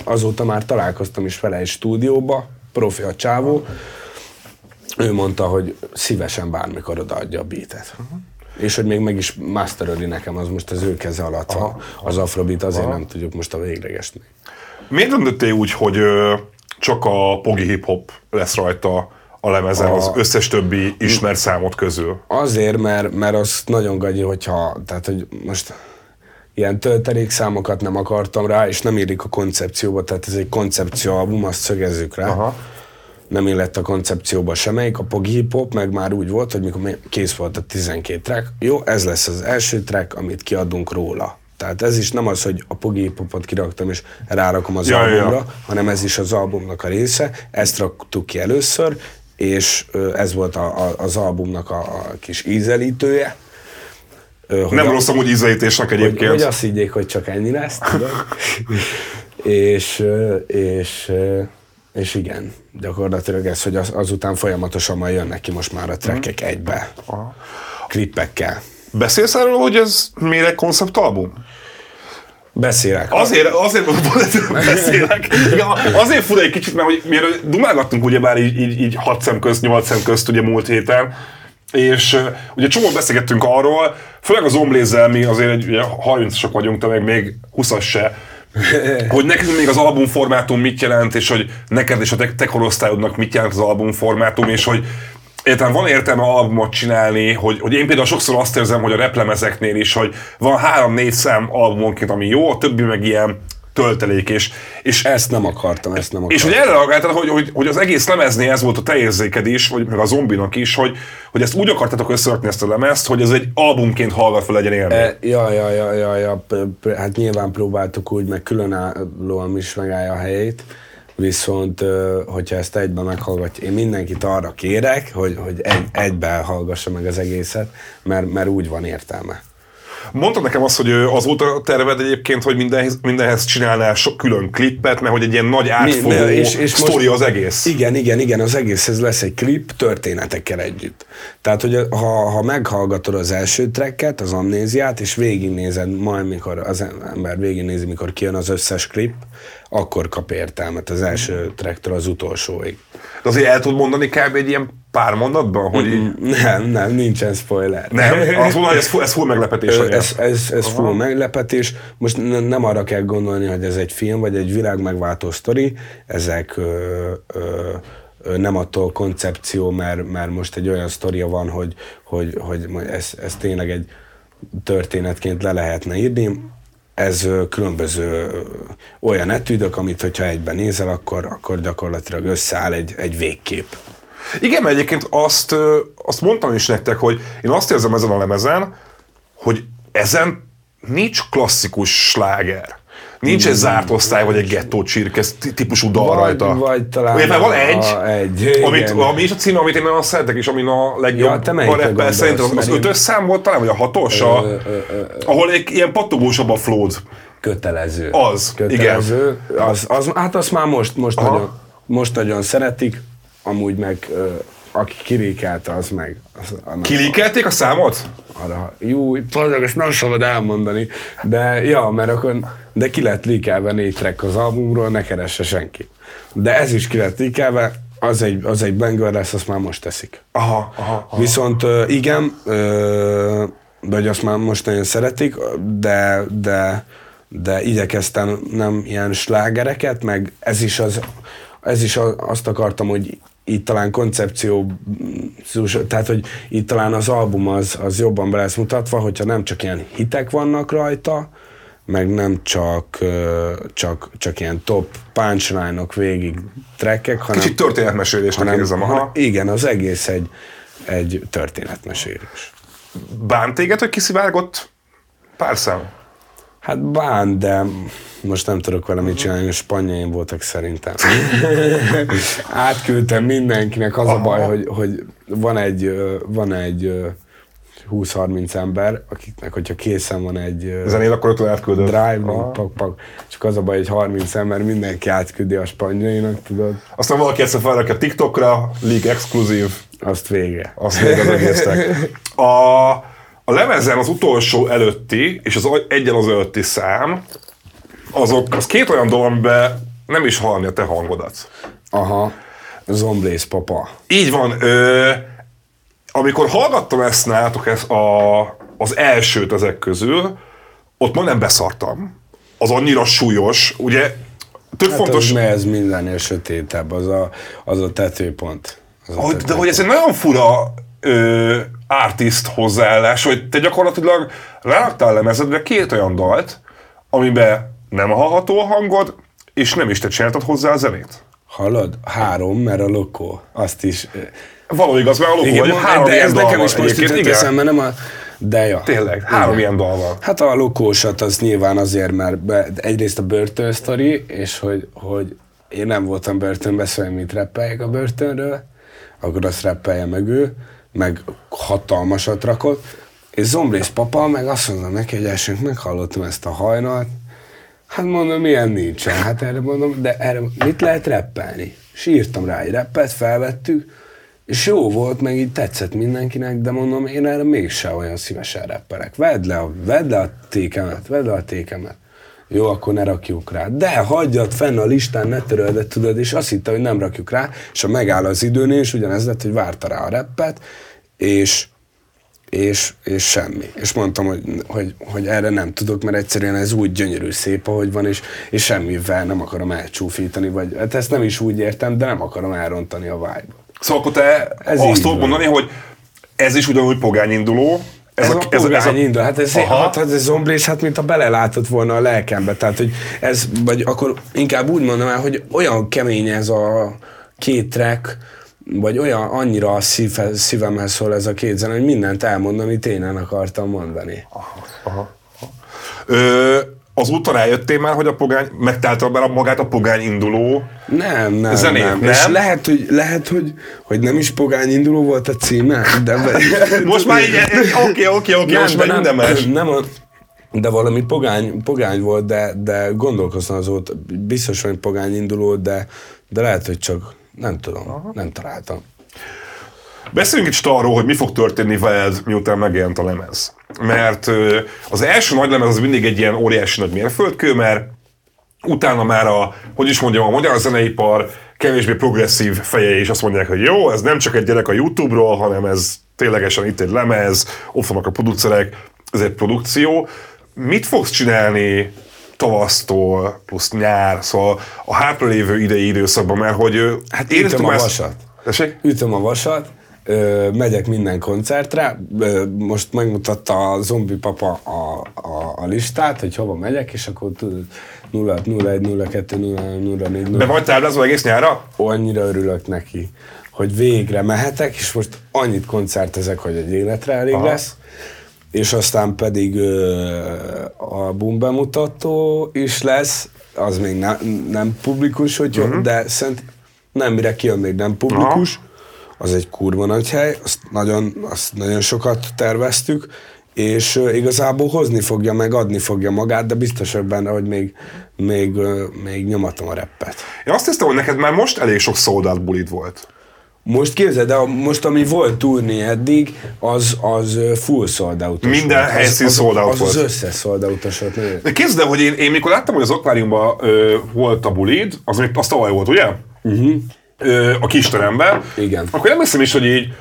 B: azóta már találkoztam is vele egy stúdióba, profi a csávó, ő mondta, hogy szívesen bármikor odaadja a beatet. Uh-huh. És hogy még meg is masteröli nekem, az most az ő keze alatt van. Az afrobeat azért Aha. nem tudjuk most a végleges még.
A: Miért döntöttél úgy, hogy csak a pogi hip-hop lesz rajta a lemezen a... az összes többi ismert számot közül?
B: Azért, mert, mert az nagyon gagyi, hogyha, tehát hogy most ilyen töltelék számokat nem akartam rá, és nem érik a koncepcióba, tehát ez egy koncepcióalbum, azt szögezzük rá. Aha. Nem illett a koncepcióba semmelyik, a Pogi Hip Hop meg már úgy volt, hogy mikor kész volt a 12 track, jó, ez lesz az első track, amit kiadunk róla. Tehát ez is nem az, hogy a Pogi Hip Hopot kiraktam és rárakom az ja, albumra, ja. hanem ez is az albumnak a része, ezt raktuk ki először, és ez volt a, a, az albumnak a, a kis ízelítője.
A: Hogy Nem rossz amúgy ízelítésnek egyébként. Hogy,
B: hogy azt higgyék, hogy csak ennyi lesz, tudod? és, és, és igen, gyakorlatilag ez, hogy az, azután folyamatosan majd jönnek ki most már a trekkek mm. egybe, Aha. klippekkel.
A: Beszélsz arról, hogy ez miért egy konceptalbum?
B: Beszélek.
A: Azért, azért beszélek. Ja, azért fura egy kicsit, mert hogy miért dumálgattunk ugye már így, így, így 6 szem közt, 8 szem közt ugye múlt héten, és ugye csomót beszélgettünk arról, főleg az omlézzel, mi azért egy, ugye 30-asok vagyunk, te meg még 20-as se, hogy neked még az albumformátum mit jelent, és hogy neked és a te, te korosztályodnak mit jelent az albumformátum, és hogy értem, van értelme albumot csinálni, hogy, hogy én például sokszor azt érzem, hogy a replemezeknél is, hogy van három-négy szám albumonként, ami jó, a többi meg ilyen töltelék, és, és
B: Ezt nem akartam, ezt nem akartam.
A: és hogy erre reagáltad, hogy, hogy, hogy az egész lemeznél ez volt a te érzéked is, vagy meg a zombinak is, hogy, hogy ezt úgy akartátok összerakni ezt a lemezt, hogy ez egy albumként hallgatva legyen élmény.
B: E, ja, ja, ja, ja, ja, hát nyilván próbáltuk úgy, meg különállóan is megállja a helyét, viszont hogyha ezt egyben meghallgatja, én mindenkit arra kérek, hogy, hogy egy, egyben hallgassa meg az egészet, mert, mert úgy van értelme.
A: Mondtad nekem azt, hogy az volt a terved egyébként, hogy mindenhez, mindenhez csinálnál sok külön klippet, mert hogy egy ilyen nagy átfogó
B: Mi-
A: és, és sztori az egész.
B: Igen, igen, igen, az egészhez lesz egy klip történetekkel együtt. Tehát, hogy ha, ha meghallgatod az első tracket, az amnéziát, és végignézed majd, mikor az ember végignézi, mikor kijön az összes klip, akkor kap értelmet az első tracktől az utolsóig.
A: De azért el tudod mondani kb. egy ilyen pár mondatban, hogy így,
B: Nem, nem, nincsen spoiler.
A: nem, azt mondom, hogy ez, full- ez full meglepetés.
B: Ö. Ez, ez, ez full meglepetés. Most ne- nem arra kell gondolni, hogy ez egy film, vagy egy világ megváltó sztori. Ezek ö, ö, nem attól koncepció, mert, mert most egy olyan sztoria van, hogy, hogy, hogy ez, ez tényleg egy történetként le lehetne írni. Ez különböző olyan etűdök, amit hogyha egyben nézel, akkor, akkor gyakorlatilag összeáll egy, egy végkép.
A: Igen, mert egyébként azt, azt mondtam is nektek, hogy én azt érzem ezen a lemezen, hogy ezen nincs klasszikus sláger. Nincs egy zárt osztály, vagy egy gettó csirke típusú dal
B: Vagy-
A: rajta.
B: vagy talán
A: Ugye, mert van egy,
B: a- egy,
A: amit,
B: igen.
A: ami is a címe, amit én nagyon szeretek, és amin a legjobb
B: Ja, melyikre
A: rappel szerintem az, az ötös szám volt talán, vagy a hatos, a,
B: Ö, ö, ö,
A: ahol egy ilyen pattogósabb a flód.
B: Kötelező.
A: Az,
B: Kötelező. Az, az, hát azt már most, most, nagyon, most nagyon szeretik, amúgy meg aki kirékelte, az meg. Az, annak
A: a számot?
B: arra, jó, tényleg ezt nem szabad elmondani, de ja, mert akkor, de ki lett líkelve négy track az albumról, ne keresse senki. De ez is ki lett líkelve, az egy, az egy banger lesz, azt már most teszik.
A: Aha, aha. aha.
B: Viszont igen, vagy azt már most nagyon szeretik, de, de, de igyekeztem nem ilyen slágereket, meg ez is, az, ez is azt akartam, hogy itt talán koncepció, tehát hogy itt talán az album az, az jobban be lesz mutatva, hogyha nem csak ilyen hitek vannak rajta, meg nem csak, csak, csak ilyen top punchline-ok végig trekkek, hanem,
A: Kicsit történetmesélésnek
B: hanem,
A: érzem.
B: hanem,
A: Aha.
B: igen, az egész egy, egy történetmesélés.
A: Bánt téged, hogy kiszivárgott pár szám?
B: Hát bán, de most nem tudok vele mit csinálni, spanyaim voltak szerintem. Átküldtem mindenkinek, az a baj, hogy, hogy van egy, van egy ö, 20-30 ember, akiknek, hogyha készen van egy
A: Zenél akkor ötlen átküldöd.
B: drive, pak, pak, csak az a baj, hogy 30 ember mindenki átküldi a spanyainak, tudod,
A: Aztán valaki egyszer felrakja TikTokra, leak exkluzív,
B: azt vége.
A: azt még az egésznek. A, a lemezen az utolsó előtti, és az egyen az előtti szám, azok, az két olyan dolog, amiben nem is hallani a te hangodat.
B: Aha, zomblész papa.
A: Így van. Ö, amikor hallgattam ezt nálatok, ezt a, az elsőt ezek közül, ott ma nem beszartam. Az annyira súlyos, ugye több
B: Hát
A: fontos...
B: az, ez mindennél sötétebb, az a, az a tetőpont. Az a
A: Hogy, de
B: tetőpont.
A: hogy ez egy nagyon fura ö, artist hozzáállás, hogy te gyakorlatilag ráraktál lemezedre két olyan dalt, amiben nem hallható a hangod, és nem is te csináltad hozzá a zenét.
B: Hallod? Három, mert a lokó. Azt is...
A: Való igaz, mert a hogy
B: mo-
A: három
B: de ez nekem is most jutott
A: igen.
B: eszembe, nem a... De ja.
A: Tényleg, három
B: Igen.
A: ilyen dal van.
B: Hát a lokósat az nyilván azért, mert be, egyrészt a börtön sztori, és hogy, hogy én nem voltam börtönbe, szóval mit reppeljek a börtönről, akkor azt reppelje meg ő, meg hatalmasat rakott, és Zombrész papa meg azt mondta neki, hogy elsőnk meghallottam ezt a hajnalt, hát mondom, milyen nincsen, hát erre mondom, de erre mit lehet reppelni? És írtam rá egy reppet, felvettük, és jó volt, meg így tetszett mindenkinek, de mondom, én erre mégsem olyan szívesen reppelek. Vedd le a, vedd le a tékemet, vedd le a tékemet. Jó, akkor ne rakjuk rá. De hagyjad fenn a listán, ne töröld, de tudod, és azt hitte, hogy nem rakjuk rá, és ha megáll az időnél, és ugyanez lett, hogy várta rá a reppet, és és, és semmi. És mondtam, hogy, hogy, hogy erre nem tudok, mert egyszerűen ez úgy gyönyörű szép, ahogy van, és, és semmivel nem akarom elcsúfítani, vagy hát ezt nem is úgy értem, de nem akarom elrontani a vibe
A: Szóval akkor te
B: Ez
A: azt tudod mondani, hogy ez is ugyanúgy pogány induló,
B: ez, ez a, ez, ez a indul. Hát ez, hát, hát ez zomblés, hát mint a belelátott volna a lelkembe. Tehát, hogy ez, vagy akkor inkább úgy mondom el, hogy olyan kemény ez a két track, vagy olyan annyira a szíve, szívemhez szól ez a két zene, hogy mindent elmondom, amit én el akartam mondani. Aha, aha.
A: Ö, azóta rájöttél már, hogy a pogány, megtalálta már magát a pogány induló
B: nem, nem, zenét, nem. nem. És lehet, hogy, lehet hogy, hogy nem is pogány induló volt a címe, de...
A: most már így, oké, oké, oké, most már minden más.
B: Nem, a, de valami pogány, pogány volt, de, de gondolkoztam azóta, biztos, hogy pogány induló, de, de lehet, hogy csak nem tudom, Aha. nem találtam.
A: Beszéljünk kicsit arról, hogy mi fog történni veled, miután megjelent a lemez. Mert az első nagy lemez az mindig egy ilyen óriási nagy mérföldkő, mert utána már a, hogy is mondjam, a magyar zeneipar kevésbé progresszív fejei és azt mondják, hogy jó, ez nem csak egy gyerek a YouTube-ról, hanem ez ténylegesen itt egy lemez, ott vannak a producerek, ez egy produkció. Mit fogsz csinálni tavasztól plusz nyár, szóval a hátralévő idei időszakban, mert hogy...
B: Hát ütöm a vasat. Ezt... Ütöm a vasat, ö, megyek minden koncertre, ö, most megmutatta a zombi papa a, a, a listát, hogy hova megyek, és akkor tudod, 0 01 02 0 04
A: 0 Be vagy táblázva egész nyára?
B: Annyira örülök neki, hogy végre mehetek, és most annyit koncertezek, hogy egy életre elég Aha. lesz és aztán pedig ö, a boom bemutató is lesz, az még ne, nem publikus, hogy uh-huh. de szent nem mire kijön, még nem publikus. Aha. Az egy kurva nagy hely, azt nagyon, azt nagyon sokat terveztük, és igazából hozni fogja, meg adni fogja magát, de biztos benne, hogy még, még, még nyomatom a reppet.
A: Én azt hiszem, hogy neked már most elég sok sold bulid volt.
B: Most képzeld, de a, most ami volt turné eddig, az, az full sold out
A: Minden volt. helyszín sold out
B: az,
A: volt.
B: Az, az összes sold out
A: De képzeld hogy én, én mikor láttam, hogy az akváriumban ö, volt a bulid, az még azt tavaly volt, ugye? Uh-huh. Ö, a kis teremben.
B: Igen.
A: Akkor emlékszem is, hogy így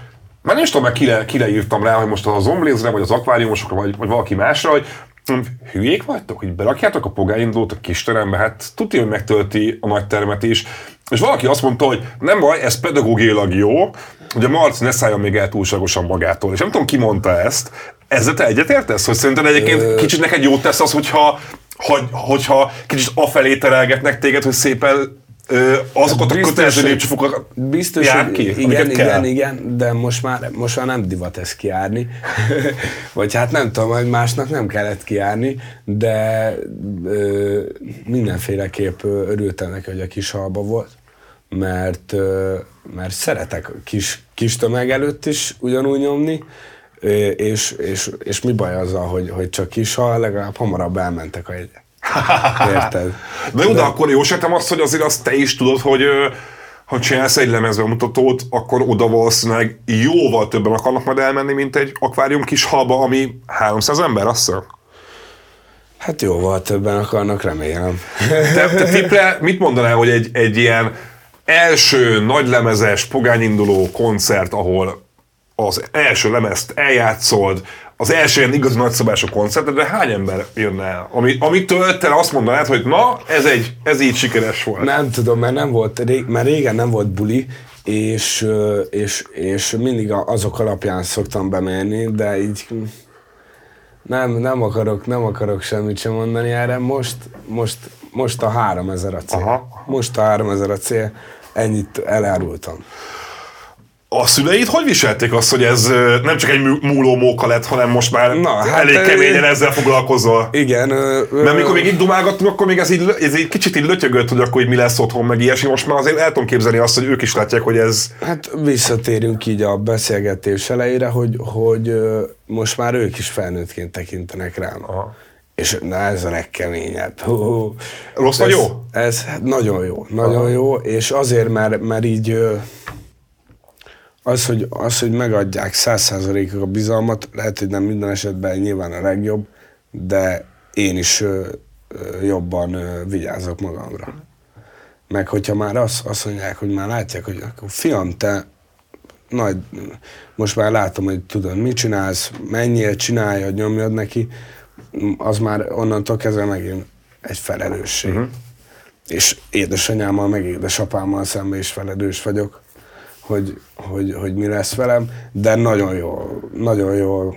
A: már nem is tudom, kire, kire írtam rá, hogy most az Zomblézre, vagy az akváriumosokra, vagy, vagy valaki másra, hogy hm, hülyék vagytok, hogy berakjátok a pogányindulót a kis terembe, hát tudja, hogy megtölti a nagy termet is. És valaki azt mondta, hogy nem baj, ez pedagógiailag jó, hogy a Marci ne szálljon még el túlságosan magától. És nem tudom, ki mondta ezt. Ezzel te egyetértesz? Hogy szerinted egyébként kicsit neked jót tesz az, hogyha, hogy, hogyha kicsit afelé terelgetnek téged, hogy szépen ö, azokat biztos, a kötelező lépcsőfokat
B: biztos, jár ki, igen, igen, kell. igen, de most már, most már nem divat ezt kiárni. Vagy hát nem tudom, hogy másnak nem kellett kiárni, de ö, mindenféleképp örültem neki, hogy a kis halba volt mert, mert szeretek kis, kis tömeg előtt is ugyanúgy nyomni, és, és, és mi baj azzal, hogy, hogy csak kis hal, legalább hamarabb elmentek a jegyek.
A: Érted? de jó, de, de akkor jó sem azt, hogy azért azt te is tudod, hogy ha csinálsz egy lemezbemutatót, akkor oda valószínűleg jóval többen akarnak majd elmenni, mint egy akvárium kis halba, ami 300 ember, azt hiszem.
B: Hát jóval többen akarnak, remélem.
A: Te, te tipre mit mondanál, hogy egy, egy ilyen első nagylemezes, pogányinduló koncert, ahol az első lemezt eljátszod, az első ilyen igazi nagyszabású koncert, de hány ember jönne el? Ami, amitől te azt mondanád, hogy na, ez, egy, ez így sikeres volt.
B: Nem tudom, mert nem volt, rég, mert régen nem volt buli, és, és, és mindig azok alapján szoktam bemenni, de így nem, nem akarok, nem akarok semmit sem mondani erre. Most, most, most a 3000 a cél. Aha. Most a 3000 a cél ennyit elárultam.
A: A szüleid hogy viselték azt, hogy ez nem csak egy múló móka lett, hanem most már Na, hát elég keményen ezzel foglalkozol?
B: Igen.
A: Mert mikor még itt dumálgattunk, akkor még ez így, ez így kicsit így lötyögött, hogy akkor így mi lesz otthon, meg ilyesmi. Most már azért el tudom képzelni azt, hogy ők is látják, hogy ez...
B: Hát visszatérünk így a beszélgetés elejére, hogy, hogy most már ők is felnőttként tekintenek rám. Aha. És na ez a legkeményebb. Hú,
A: Rossz vagy jó?
B: Ez nagyon jó, nagyon Aha. jó, és azért, mert, mert így az, hogy, az, hogy megadják százszázalékig a bizalmat, lehet, hogy nem minden esetben nyilván a legjobb, de én is jobban vigyázok magamra. Meg hogyha már azt, azt mondják, hogy már látják, hogy akkor fiam, te nagy, most már látom, hogy tudod, mit csinálsz, menjél, csinálja, nyomjad neki, az már onnantól kezdve megint egy felelősség. Uh-huh. És édesanyámmal, meg édesapámmal szemben is felelős vagyok, hogy, hogy, hogy mi lesz velem, de nagyon jó, nagyon jó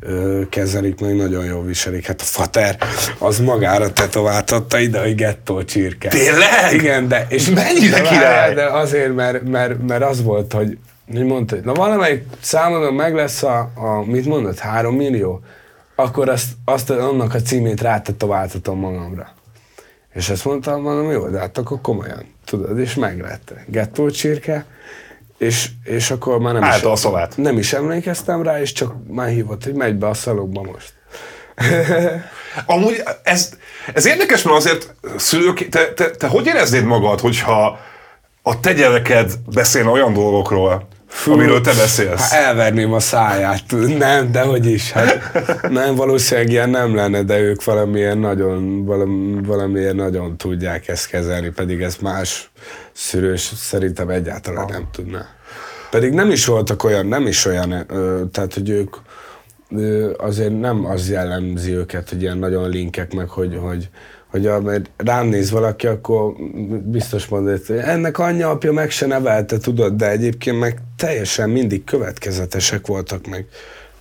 B: ö, kezelik, meg nagyon jól viselik. Hát a fater az magára tetováltatta ide, hogy gettó csirke.
A: Tényleg?
B: Igen, de... És
A: Mennyire
B: de,
A: király?
B: De azért, mert, mert, mert az volt, hogy hogy mondta, hogy na valamelyik számodon meg lesz a, a mit mondod, három millió, akkor azt, azt annak a címét rátetováltatom magamra. És ezt mondtam, mondom, jó, de hát akkor komolyan, tudod, és meglett. Gettó csirke, és, és akkor már nem
A: Állta
B: is,
A: a szavát.
B: nem is emlékeztem rá, és csak már hívott, hogy megy be a szalogba most.
A: Amúgy ez, ez érdekes, mert azért szülők, te, te, te hogy éreznéd magad, hogyha a te gyereked beszélne olyan dolgokról, Fú, amiről te beszélsz?
B: Hát elverném a száját. Nem, de hogy is. Hát nem, valószínűleg ilyen nem lenne, de ők valamilyen nagyon, valami, valamiért nagyon tudják ezt kezelni, pedig ez más szülős szerintem egyáltalán nem tudná. Pedig nem is voltak olyan, nem is olyan, tehát hogy ők azért nem az jellemzi őket, hogy ilyen nagyon linkek meg, hogy, hogy, hogy mert rám néz valaki, akkor biztos mondod, hogy ennek anyja, apja meg se nevelte, tudod, de egyébként meg teljesen mindig következetesek voltak, meg,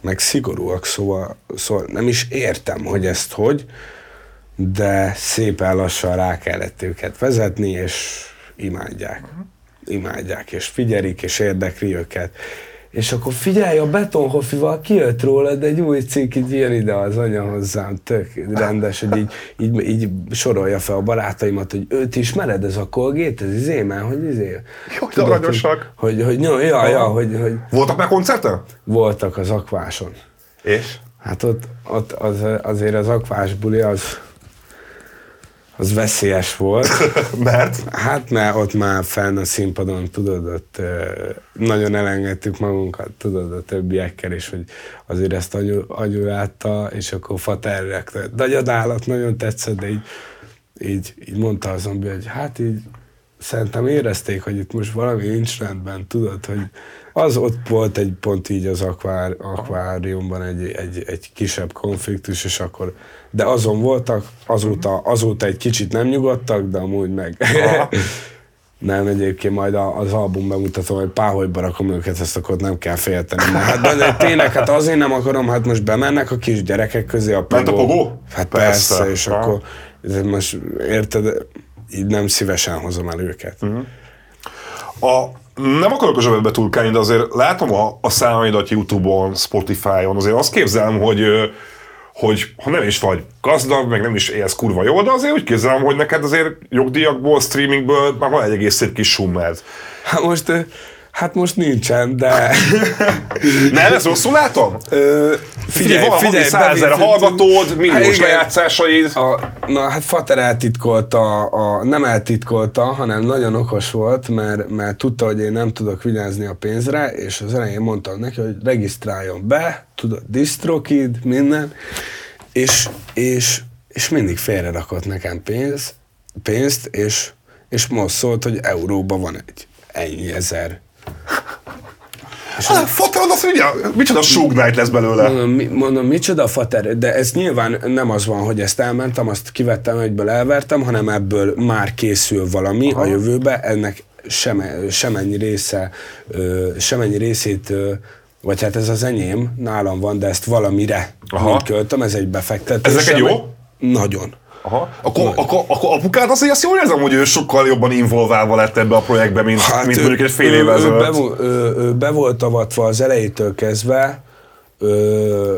B: meg szigorúak, szóval, szóval nem is értem, hogy ezt hogy, de szépen lassan rá kellett őket vezetni, és imádják. Imádják, és figyelik, és érdekli őket. És akkor figyelj, a betonhofival kijött rólad egy új cikk, így jön ide az anya hozzám, tök rendes, hogy így, így, így sorolja fel a barátaimat, hogy őt ismered, ez a kolgét, ez izé, már, hogy izé.
A: Jó,
B: Tudod,
A: aranyosak.
B: Hogy, hogy, hogy, ja, ja, ja, hogy, hogy
A: Voltak már koncerten?
B: voltak az akváson.
A: És?
B: Hát ott, ott az, azért az akvás buli az, az veszélyes volt.
A: Mert?
B: Hát mert ott már fenn a színpadon, tudod, ott nagyon elengedtük magunkat, tudod, a többiekkel, és hogy azért ezt anyu, anyu látta, és akkor faterrek, nagy állat, nagyon tetszett, de így, így, így mondta az zombi, hogy hát így szerintem érezték, hogy itt most valami nincs rendben, tudod, hogy az ott volt egy pont így az akvár, akváriumban egy, egy, egy kisebb konfliktus, és akkor, de azon voltak, azóta, azóta egy kicsit nem nyugodtak, de amúgy meg. nem, egyébként majd az album bemutatom, hogy páholyba rakom őket, ezt akkor nem kell félteni. Hát, de, de tényleg, hát azért nem akarom, hát most bemennek a kis gyerekek közé a
A: Ment a pogó?
B: Hát
A: Persze.
B: persze, és
A: Aha.
B: akkor most érted, így nem szívesen hozom el őket.
A: A, nem akarok a zsebedbe túlkálni, de azért látom a, a számaidat Youtube-on, Spotify-on, azért azt képzelem, hogy hogy ha nem is vagy gazdag, meg nem is élsz kurva jól, de azért úgy képzelem, hogy neked azért jogdíjakból, streamingből már van egy egész szép kis summed.
B: Hát most, hát most nincsen, de...
A: Nem, ezt rosszul látom?
B: Ö,
A: Figyelj, van figyelj, százezer
B: bevitt-
A: hallgatód, milliós
B: Hát
A: lejátszásaid.
B: A, na hát Fater eltitkolta, a, nem eltitkolta, hanem nagyon okos volt, mert, mert tudta, hogy én nem tudok vigyázni a pénzre, és az elején mondtam neki, hogy regisztráljon be, tudod, DistroKid, minden, és, és, és mindig félrerakott nekem pénz, pénzt, és, és most szólt, hogy euróban van egy ennyi ezer.
A: Hát, fotel, az ugye, micsoda Shug lesz belőle.
B: Mondom, mondom, micsoda fater, de ez nyilván nem az van, hogy ezt elmentem, azt kivettem, egyből elvertem, hanem ebből már készül valami Aha. a jövőbe, ennek sem, semennyi része, semennyi részét, vagy hát ez az enyém, nálam van, de ezt valamire
A: Aha.
B: költöm, ez egy befektetés.
A: Ez neked jó?
B: Nagyon.
A: Aha. Akkor, akkor, akkor apukád azért azt jól érzem, hogy ő sokkal jobban involválva lett ebbe a projektbe, mint, hát, mint
B: ő-
A: mondjuk egy fél
B: ő-
A: évvel
B: ő,
A: ezelőtt.
B: be, ő, ő be volt avatva az elejétől kezdve. Ö,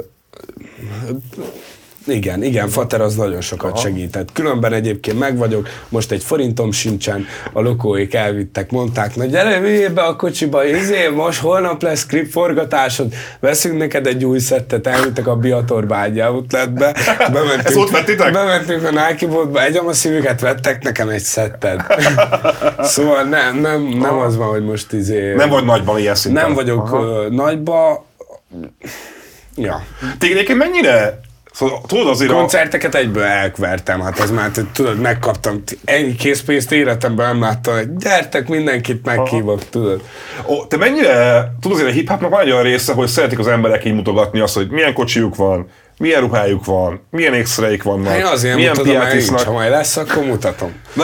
B: igen, igen, Fater az nagyon sokat Aha. segített. Különben egyébként meg vagyok, most egy forintom sincsen, a lokóik elvittek, mondták, na gyere, vigyél be a kocsiba, izé, most holnap lesz klip forgatásod, veszünk neked egy új szettet, elvittek a Biator bágya outletbe, bementünk,
A: Ezt ott vettitek?
B: bementünk a Nike boltba, egy szívüket vettek nekem egy szettet. szóval nem, nem, nem az van, hogy most izé...
A: Nem vagy nagyban ilyen szinten.
B: Nem vagyok ö, nagyba. Ja.
A: Egyébként mennyire... Szóval, tudod azért a...
B: Koncerteket egyből elkvertem, hát az már, tudod, megkaptam, ennyi készpénzt életemben nem láttam, hogy gyertek, mindenkit meghívok, tudod.
A: Ó, te mennyire... Tudod azért a hip-hopnak van egy olyan része, hogy szeretik az emberek így mutogatni azt, hogy milyen kocsijuk van, milyen ruhájuk van, milyen ékszreik vannak,
B: Hát azért
A: milyen
B: mutatom,
A: piát
B: mert nincs,
A: isznak.
B: ha majd lesz, akkor mutatom.
A: Na,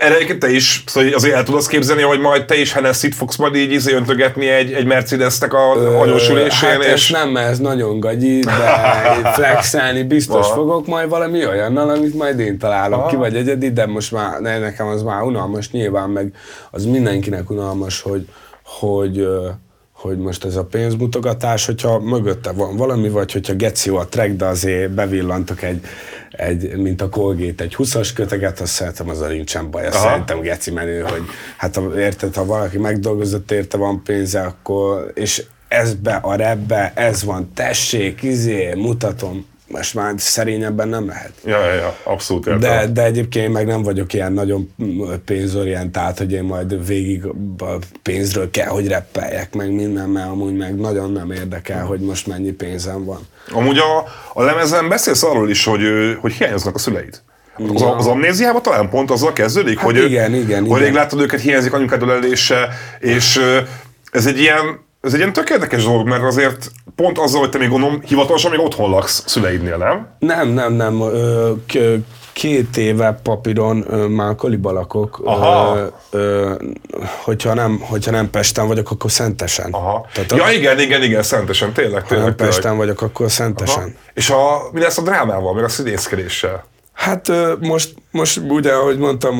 A: erre te is, szóval azért el tudod képzelni, hogy majd te is Hennessy-t fogsz majd így izé öntögetni egy, egy Mercedesnek a anyósülésén,
B: hát
A: és...
B: nem, mert ez nagyon gagyi, de flexelni biztos
A: Aha.
B: fogok majd valami olyannal, amit majd én találok
A: Aha.
B: ki, vagy egyedi, de most már ne, nekem az már unalmas nyilván, meg az mindenkinek unalmas, hogy, hogy, ö, hogy most ez a pénzmutogatás, hogyha mögötte van valami, vagy hogyha geci a track, de azért bevillantok egy, egy mint a Colgate, egy 20-as köteget, azt szerintem az a nincsen baj, azt
A: Aha.
B: szerintem geci menő, hogy hát érted, ha valaki megdolgozott érte, van pénze, akkor, és ezbe a repbe, ez van, tessék, izé, mutatom, most már szerényebben nem lehet.
A: Ja, ja, ja, abszolút értem.
B: De, de egyébként én meg nem vagyok ilyen nagyon pénzorientált, hogy én majd végig pénzről kell, hogy reppeljek meg minden, mert amúgy meg nagyon nem érdekel, hogy most mennyi pénzem van.
A: Amúgy a, a lemezen beszélsz arról is, hogy, hogy hiányoznak a szüleid. Az,
B: Ja.
A: az amnéziában talán pont azzal kezdődik,
B: Hát
A: hogy,
B: igen, igen,
A: hogy
B: igen.
A: rég láttad őket, hiányzik anyukád ölelése, és ez egy ilyen ez egy ilyen tök érdekes dolog, mert azért pont azzal, hogy te még gondolom, hivatalosan még otthon laksz szüleidnél, nem?
B: Nem, nem, nem. Két éve papíron ö, már koliba lakok.
A: Aha.
B: Hogyha, nem, hogyha nem Pesten vagyok, akkor Szentesen.
A: Aha.
B: Tehát
A: ja,
B: a,
A: igen, igen, igen, szentesen, tényleg,
B: ha nem
A: tényleg. tényleg.
B: Pesten vagyok, akkor
A: Aha.
B: Szentesen.
A: És a, mi lesz a drámával, meg a színészkedéssel?
B: Hát ö, most, most ugye, ahogy mondtam,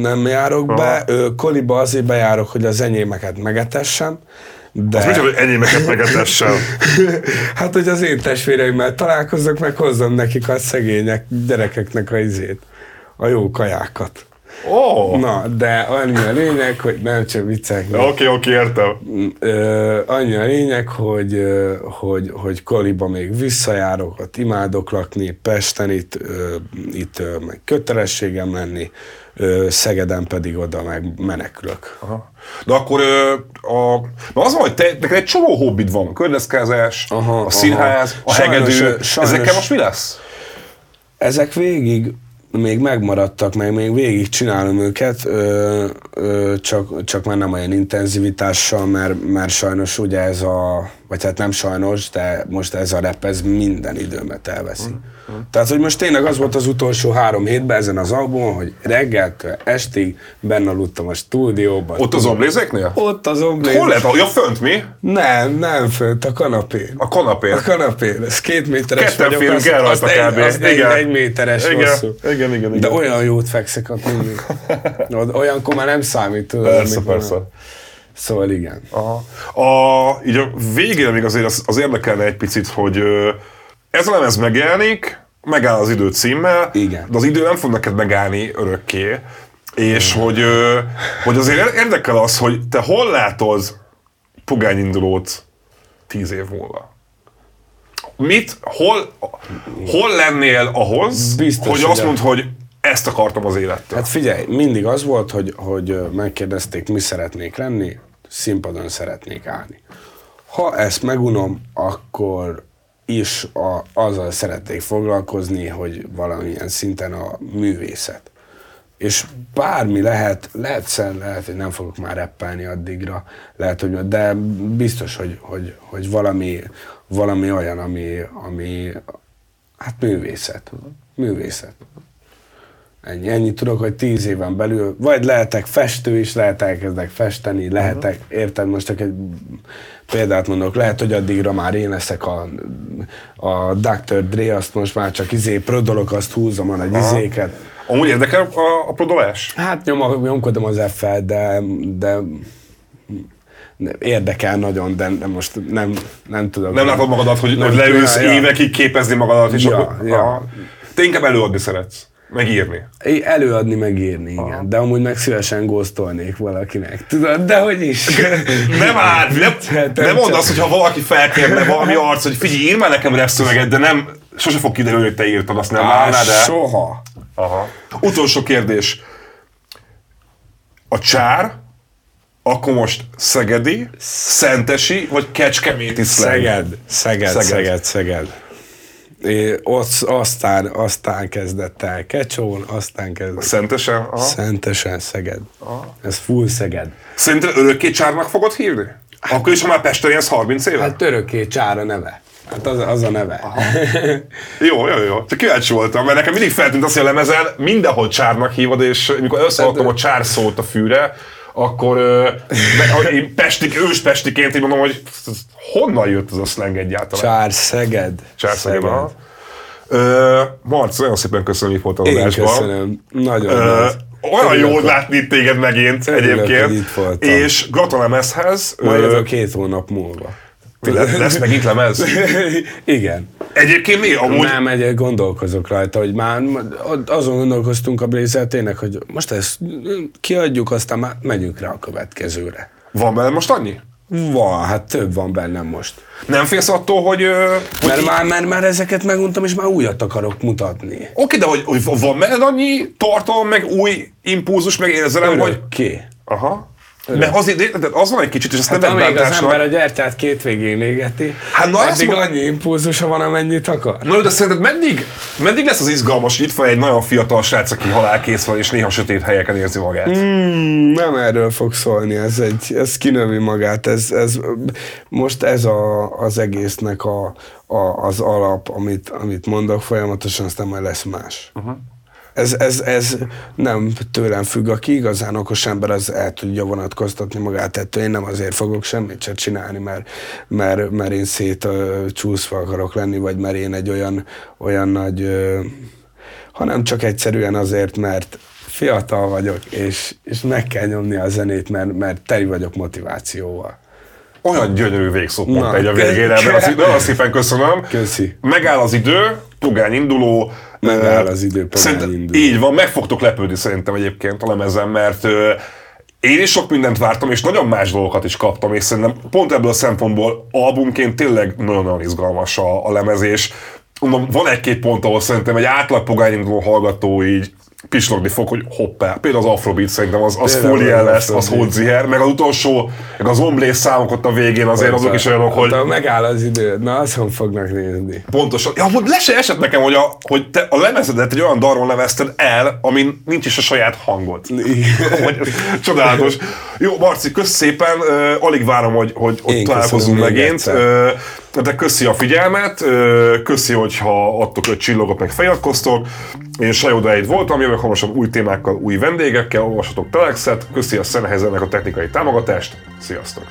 B: nem járok be. Ö, Koliba azért bejárok, hogy az enyémeket megetessem. De...
A: Az micsoda, hogy enyémeket megetessem.
B: hát, hogy az én testvéreimmel találkozok, meg hozzam nekik a szegények gyerekeknek a izét, a jó kajákat.
A: Oh.
B: Na, de annyi a lényeg, hogy nem csak viccek.
A: oké, oké, értem.
B: Ö, annyi a lényeg, hogy, hogy, hogy Koliba még visszajárok, ott imádok lakni, Pesten itt, itt meg kötelességem lenni, Szegeden pedig oda meg menekülök.
A: Aha. De akkor a, na az van, hogy te, neked egy csomó hobbid van. Körleszkázás,
B: Aha,
A: a színház, a
B: Sajnos,
A: hegedű.
B: ö, sajnos-
A: Ezekkel most mi lesz?
B: Ezek végig még megmaradtak, meg még végig csinálom őket, ö, ö, csak, csak már nem olyan intenzivitással, mert, mert sajnos ugye ez a, vagy hát nem sajnos, de most ez a rep, ez minden időmet elveszi. Tehát, hogy most tényleg az volt az utolsó három hétben ezen az albumon, hogy reggeltől estig benne aludtam a stúdióban.
A: Ott az oblézéknél?
B: Ott az ombléz.
A: Hol lehet? Ja, fönt mi?
B: Nem, nem fönt, a kanapén.
A: A kanapén.
B: A kanapén, ez két méteres
A: Ketten
B: vagyok,
A: férünk
B: az,
A: el
B: az,
A: rajta
B: egy,
A: kb.
B: az egy,
A: Igen.
B: egy méteres
A: Igen,
B: hosszú.
A: igen, igen, igen.
B: De olyan jót fekszek ott mindig. Olyankor már nem számít, tudod.
A: Persze, persze.
B: már- Szóval igen.
A: Aha. A, így a végére még azért az, az érdekelne egy picit, hogy ez a lemez megjelenik, megáll az idő címmel,
B: Igen.
A: de az idő nem fog neked megállni örökké, és hogy, ö, hogy azért érdekel az, hogy te hol látod pogányindulót tíz év múlva. Mit, hol, hol lennél ahhoz,
B: Biztos,
A: hogy
B: hogy
A: azt mondd, hogy ezt akartam az élettől?
B: Hát figyelj, mindig az volt, hogy, hogy megkérdezték, mi szeretnék lenni, színpadon szeretnék állni. Ha ezt megunom, akkor is a, azzal szeretnék foglalkozni, hogy valamilyen szinten a művészet. És bármi lehet, lehet, szer- lehet, hogy nem fogok már reppelni addigra, lehet, hogy, de biztos, hogy, hogy, hogy valami, valami olyan, ami, ami, hát művészet. Művészet. Ennyi, ennyi tudok, hogy tíz éven belül, vagy lehetek festő is, lehet elkezdek festeni, lehetek, érted, most csak egy példát mondok, lehet, hogy addigra már én leszek a, a Dr. Dre, azt most már csak izé prodolok, azt húzom a nagy izéket.
A: Amúgy érdekel a, a prodolás?
B: Hát nyom, nyomkodom az f de, de érdekel nagyon, de, most nem, nem tudok.
A: Nem látod magadat, hogy,
B: Nem,
A: hogy leülsz
B: ja, ja.
A: évekig képezni magadat, és
B: Ja,
A: akkor...
B: ja.
A: Aha. Te inkább előadni szeretsz, megírni.
B: Előadni, megírni, igen. De amúgy meg szívesen góztolnék valakinek. Tudod, de hogy is.
A: Nem áll, nem,
B: Vicceltem
A: nem mondd azt, hogy ha valaki felkérne valami arc, hogy figyelj, ír már nekem repszöveget, de nem, sose fog kiderülni, hogy te írtad, azt nem állná, de...
B: Soha.
A: Aha. Utolsó kérdés. A csár, akkor most Szegedi, Szentesi, vagy Kecskeméti?
B: Szeged, Szeged,
A: Szeged.
B: Szeged, Szeged. Ott, aztán, aztán kezdett el Kecsón, aztán kezdett
A: Szentesen? Aha.
B: Szentesen Szeged. Ez full Szeged.
A: Szerinted örökké csárnak fogod hívni? Akkor is, ha már Pesten élsz 30 éve?
B: Hát örökké csára neve. Hát az, az a neve.
A: Jó, jó, jó. Csak kíváncsi voltam, mert nekem mindig feltűnt azt, hogy a lemezen mindenhol csárnak hívod, és mikor összeadtam a csár szót a fűre, akkor ö, én pestik, ős pestiként így mondom, hogy honnan jött az a slang egyáltalán?
B: Csár Szeged.
A: Csár Szeged. aha. Ö, Marci, nagyon szépen köszönöm, hogy voltál az
B: Én
A: adásban.
B: köszönöm. Nagyon
A: Ö, olyan
B: Örülök,
A: jó látni téged megint
B: Örülök,
A: egyébként.
B: itt voltam.
A: És Gratolemezhez
B: Majd
A: ö,
B: jövök két hónap múlva.
A: Le- lesz megint lemez.
B: Igen.
A: Egyébként mi? Amúgy
B: Nem, egy gondolkozok rajta, hogy már azon gondolkoztunk a Blazer tényleg, hogy most ezt kiadjuk, aztán már megyünk rá a következőre.
A: van bele most annyi?
B: Van, hát több van bennem most.
A: Nem félsz attól, hogy... hogy
B: Mert már, mert már ezeket meguntam, és már újat akarok mutatni.
A: Oké, de hogy, hogy van benned annyi tartalom, meg új impulzus, meg érzelem, hogy...
B: Örökké.
A: Aha. De az, de az van egy kicsit, és ezt
B: Hát
A: nem
B: amíg az ember a gyertyát két végén égeti,
A: Hát na,
B: addig
A: mond-
B: annyi impulzusa van, amennyit akar.
A: Na de szerinted meddig, meddig lesz az izgalmas, itt van egy nagyon fiatal srác, aki halálkész van, és néha sötét helyeken érzi magát? Mm.
B: Nem erről fog szólni, ez, egy, ez kinövi magát, ez, ez, most ez a, az egésznek a, a, az alap, amit, amit mondok folyamatosan, aztán majd lesz más. Uh-huh. Ez, ez, ez nem tőlem függ, aki igazán okos ember, az el tudja vonatkoztatni magát ettől. Én nem azért fogok semmit se csinálni, mert, mert, mert én szét ö, csúszva akarok lenni, vagy mert én egy olyan, olyan nagy, ö, hanem csak egyszerűen azért, mert fiatal vagyok, és, és meg kell nyomni a zenét, mert, mert teli vagyok motivációval.
A: Olyan gyönyörű végszót mondta
B: Na,
A: egy a végére, de azt nagyon szépen köszönöm.
B: Köszi.
A: Megáll az idő, pogány induló.
B: Megáll az idő, pogány induló.
A: Így van, meg fogtok lepődni szerintem egyébként a lemezen, mert én is sok mindent vártam, és nagyon más dolgokat is kaptam, és szerintem pont ebből a szempontból albumként tényleg nagyon-nagyon izgalmas a, a lemezés. Mondom, van egy-két pont, ahol szerintem egy átlag pogányinduló hallgató így pislogni fog, hogy hoppá. Például az Afrobeat szerintem az, az
B: az
A: lesz, az. Hodziher, meg az utolsó, meg az omblés számok ott a végén azért azok is olyanok, hogy
B: megáll az idő, na azon fognak nézni.
A: Pontosan. Ja, le se esett nekem, hogy, a, hogy te a lemezedet egy olyan dalról nevezted el, amin nincs is a saját hangod. Csodálatos. Jó, Marci, kösz szépen, uh, alig várom, hogy, hogy ott
B: Én
A: találkozunk megint. Uh, de köszi a figyelmet, köszi, hogyha adtok öt csillagot, meg feliratkoztok. Én Sajó Dáid voltam, jövök hamarosan új témákkal, új vendégekkel, olvashatok Telexet, köszi a Sennheisernek a technikai támogatást, sziasztok!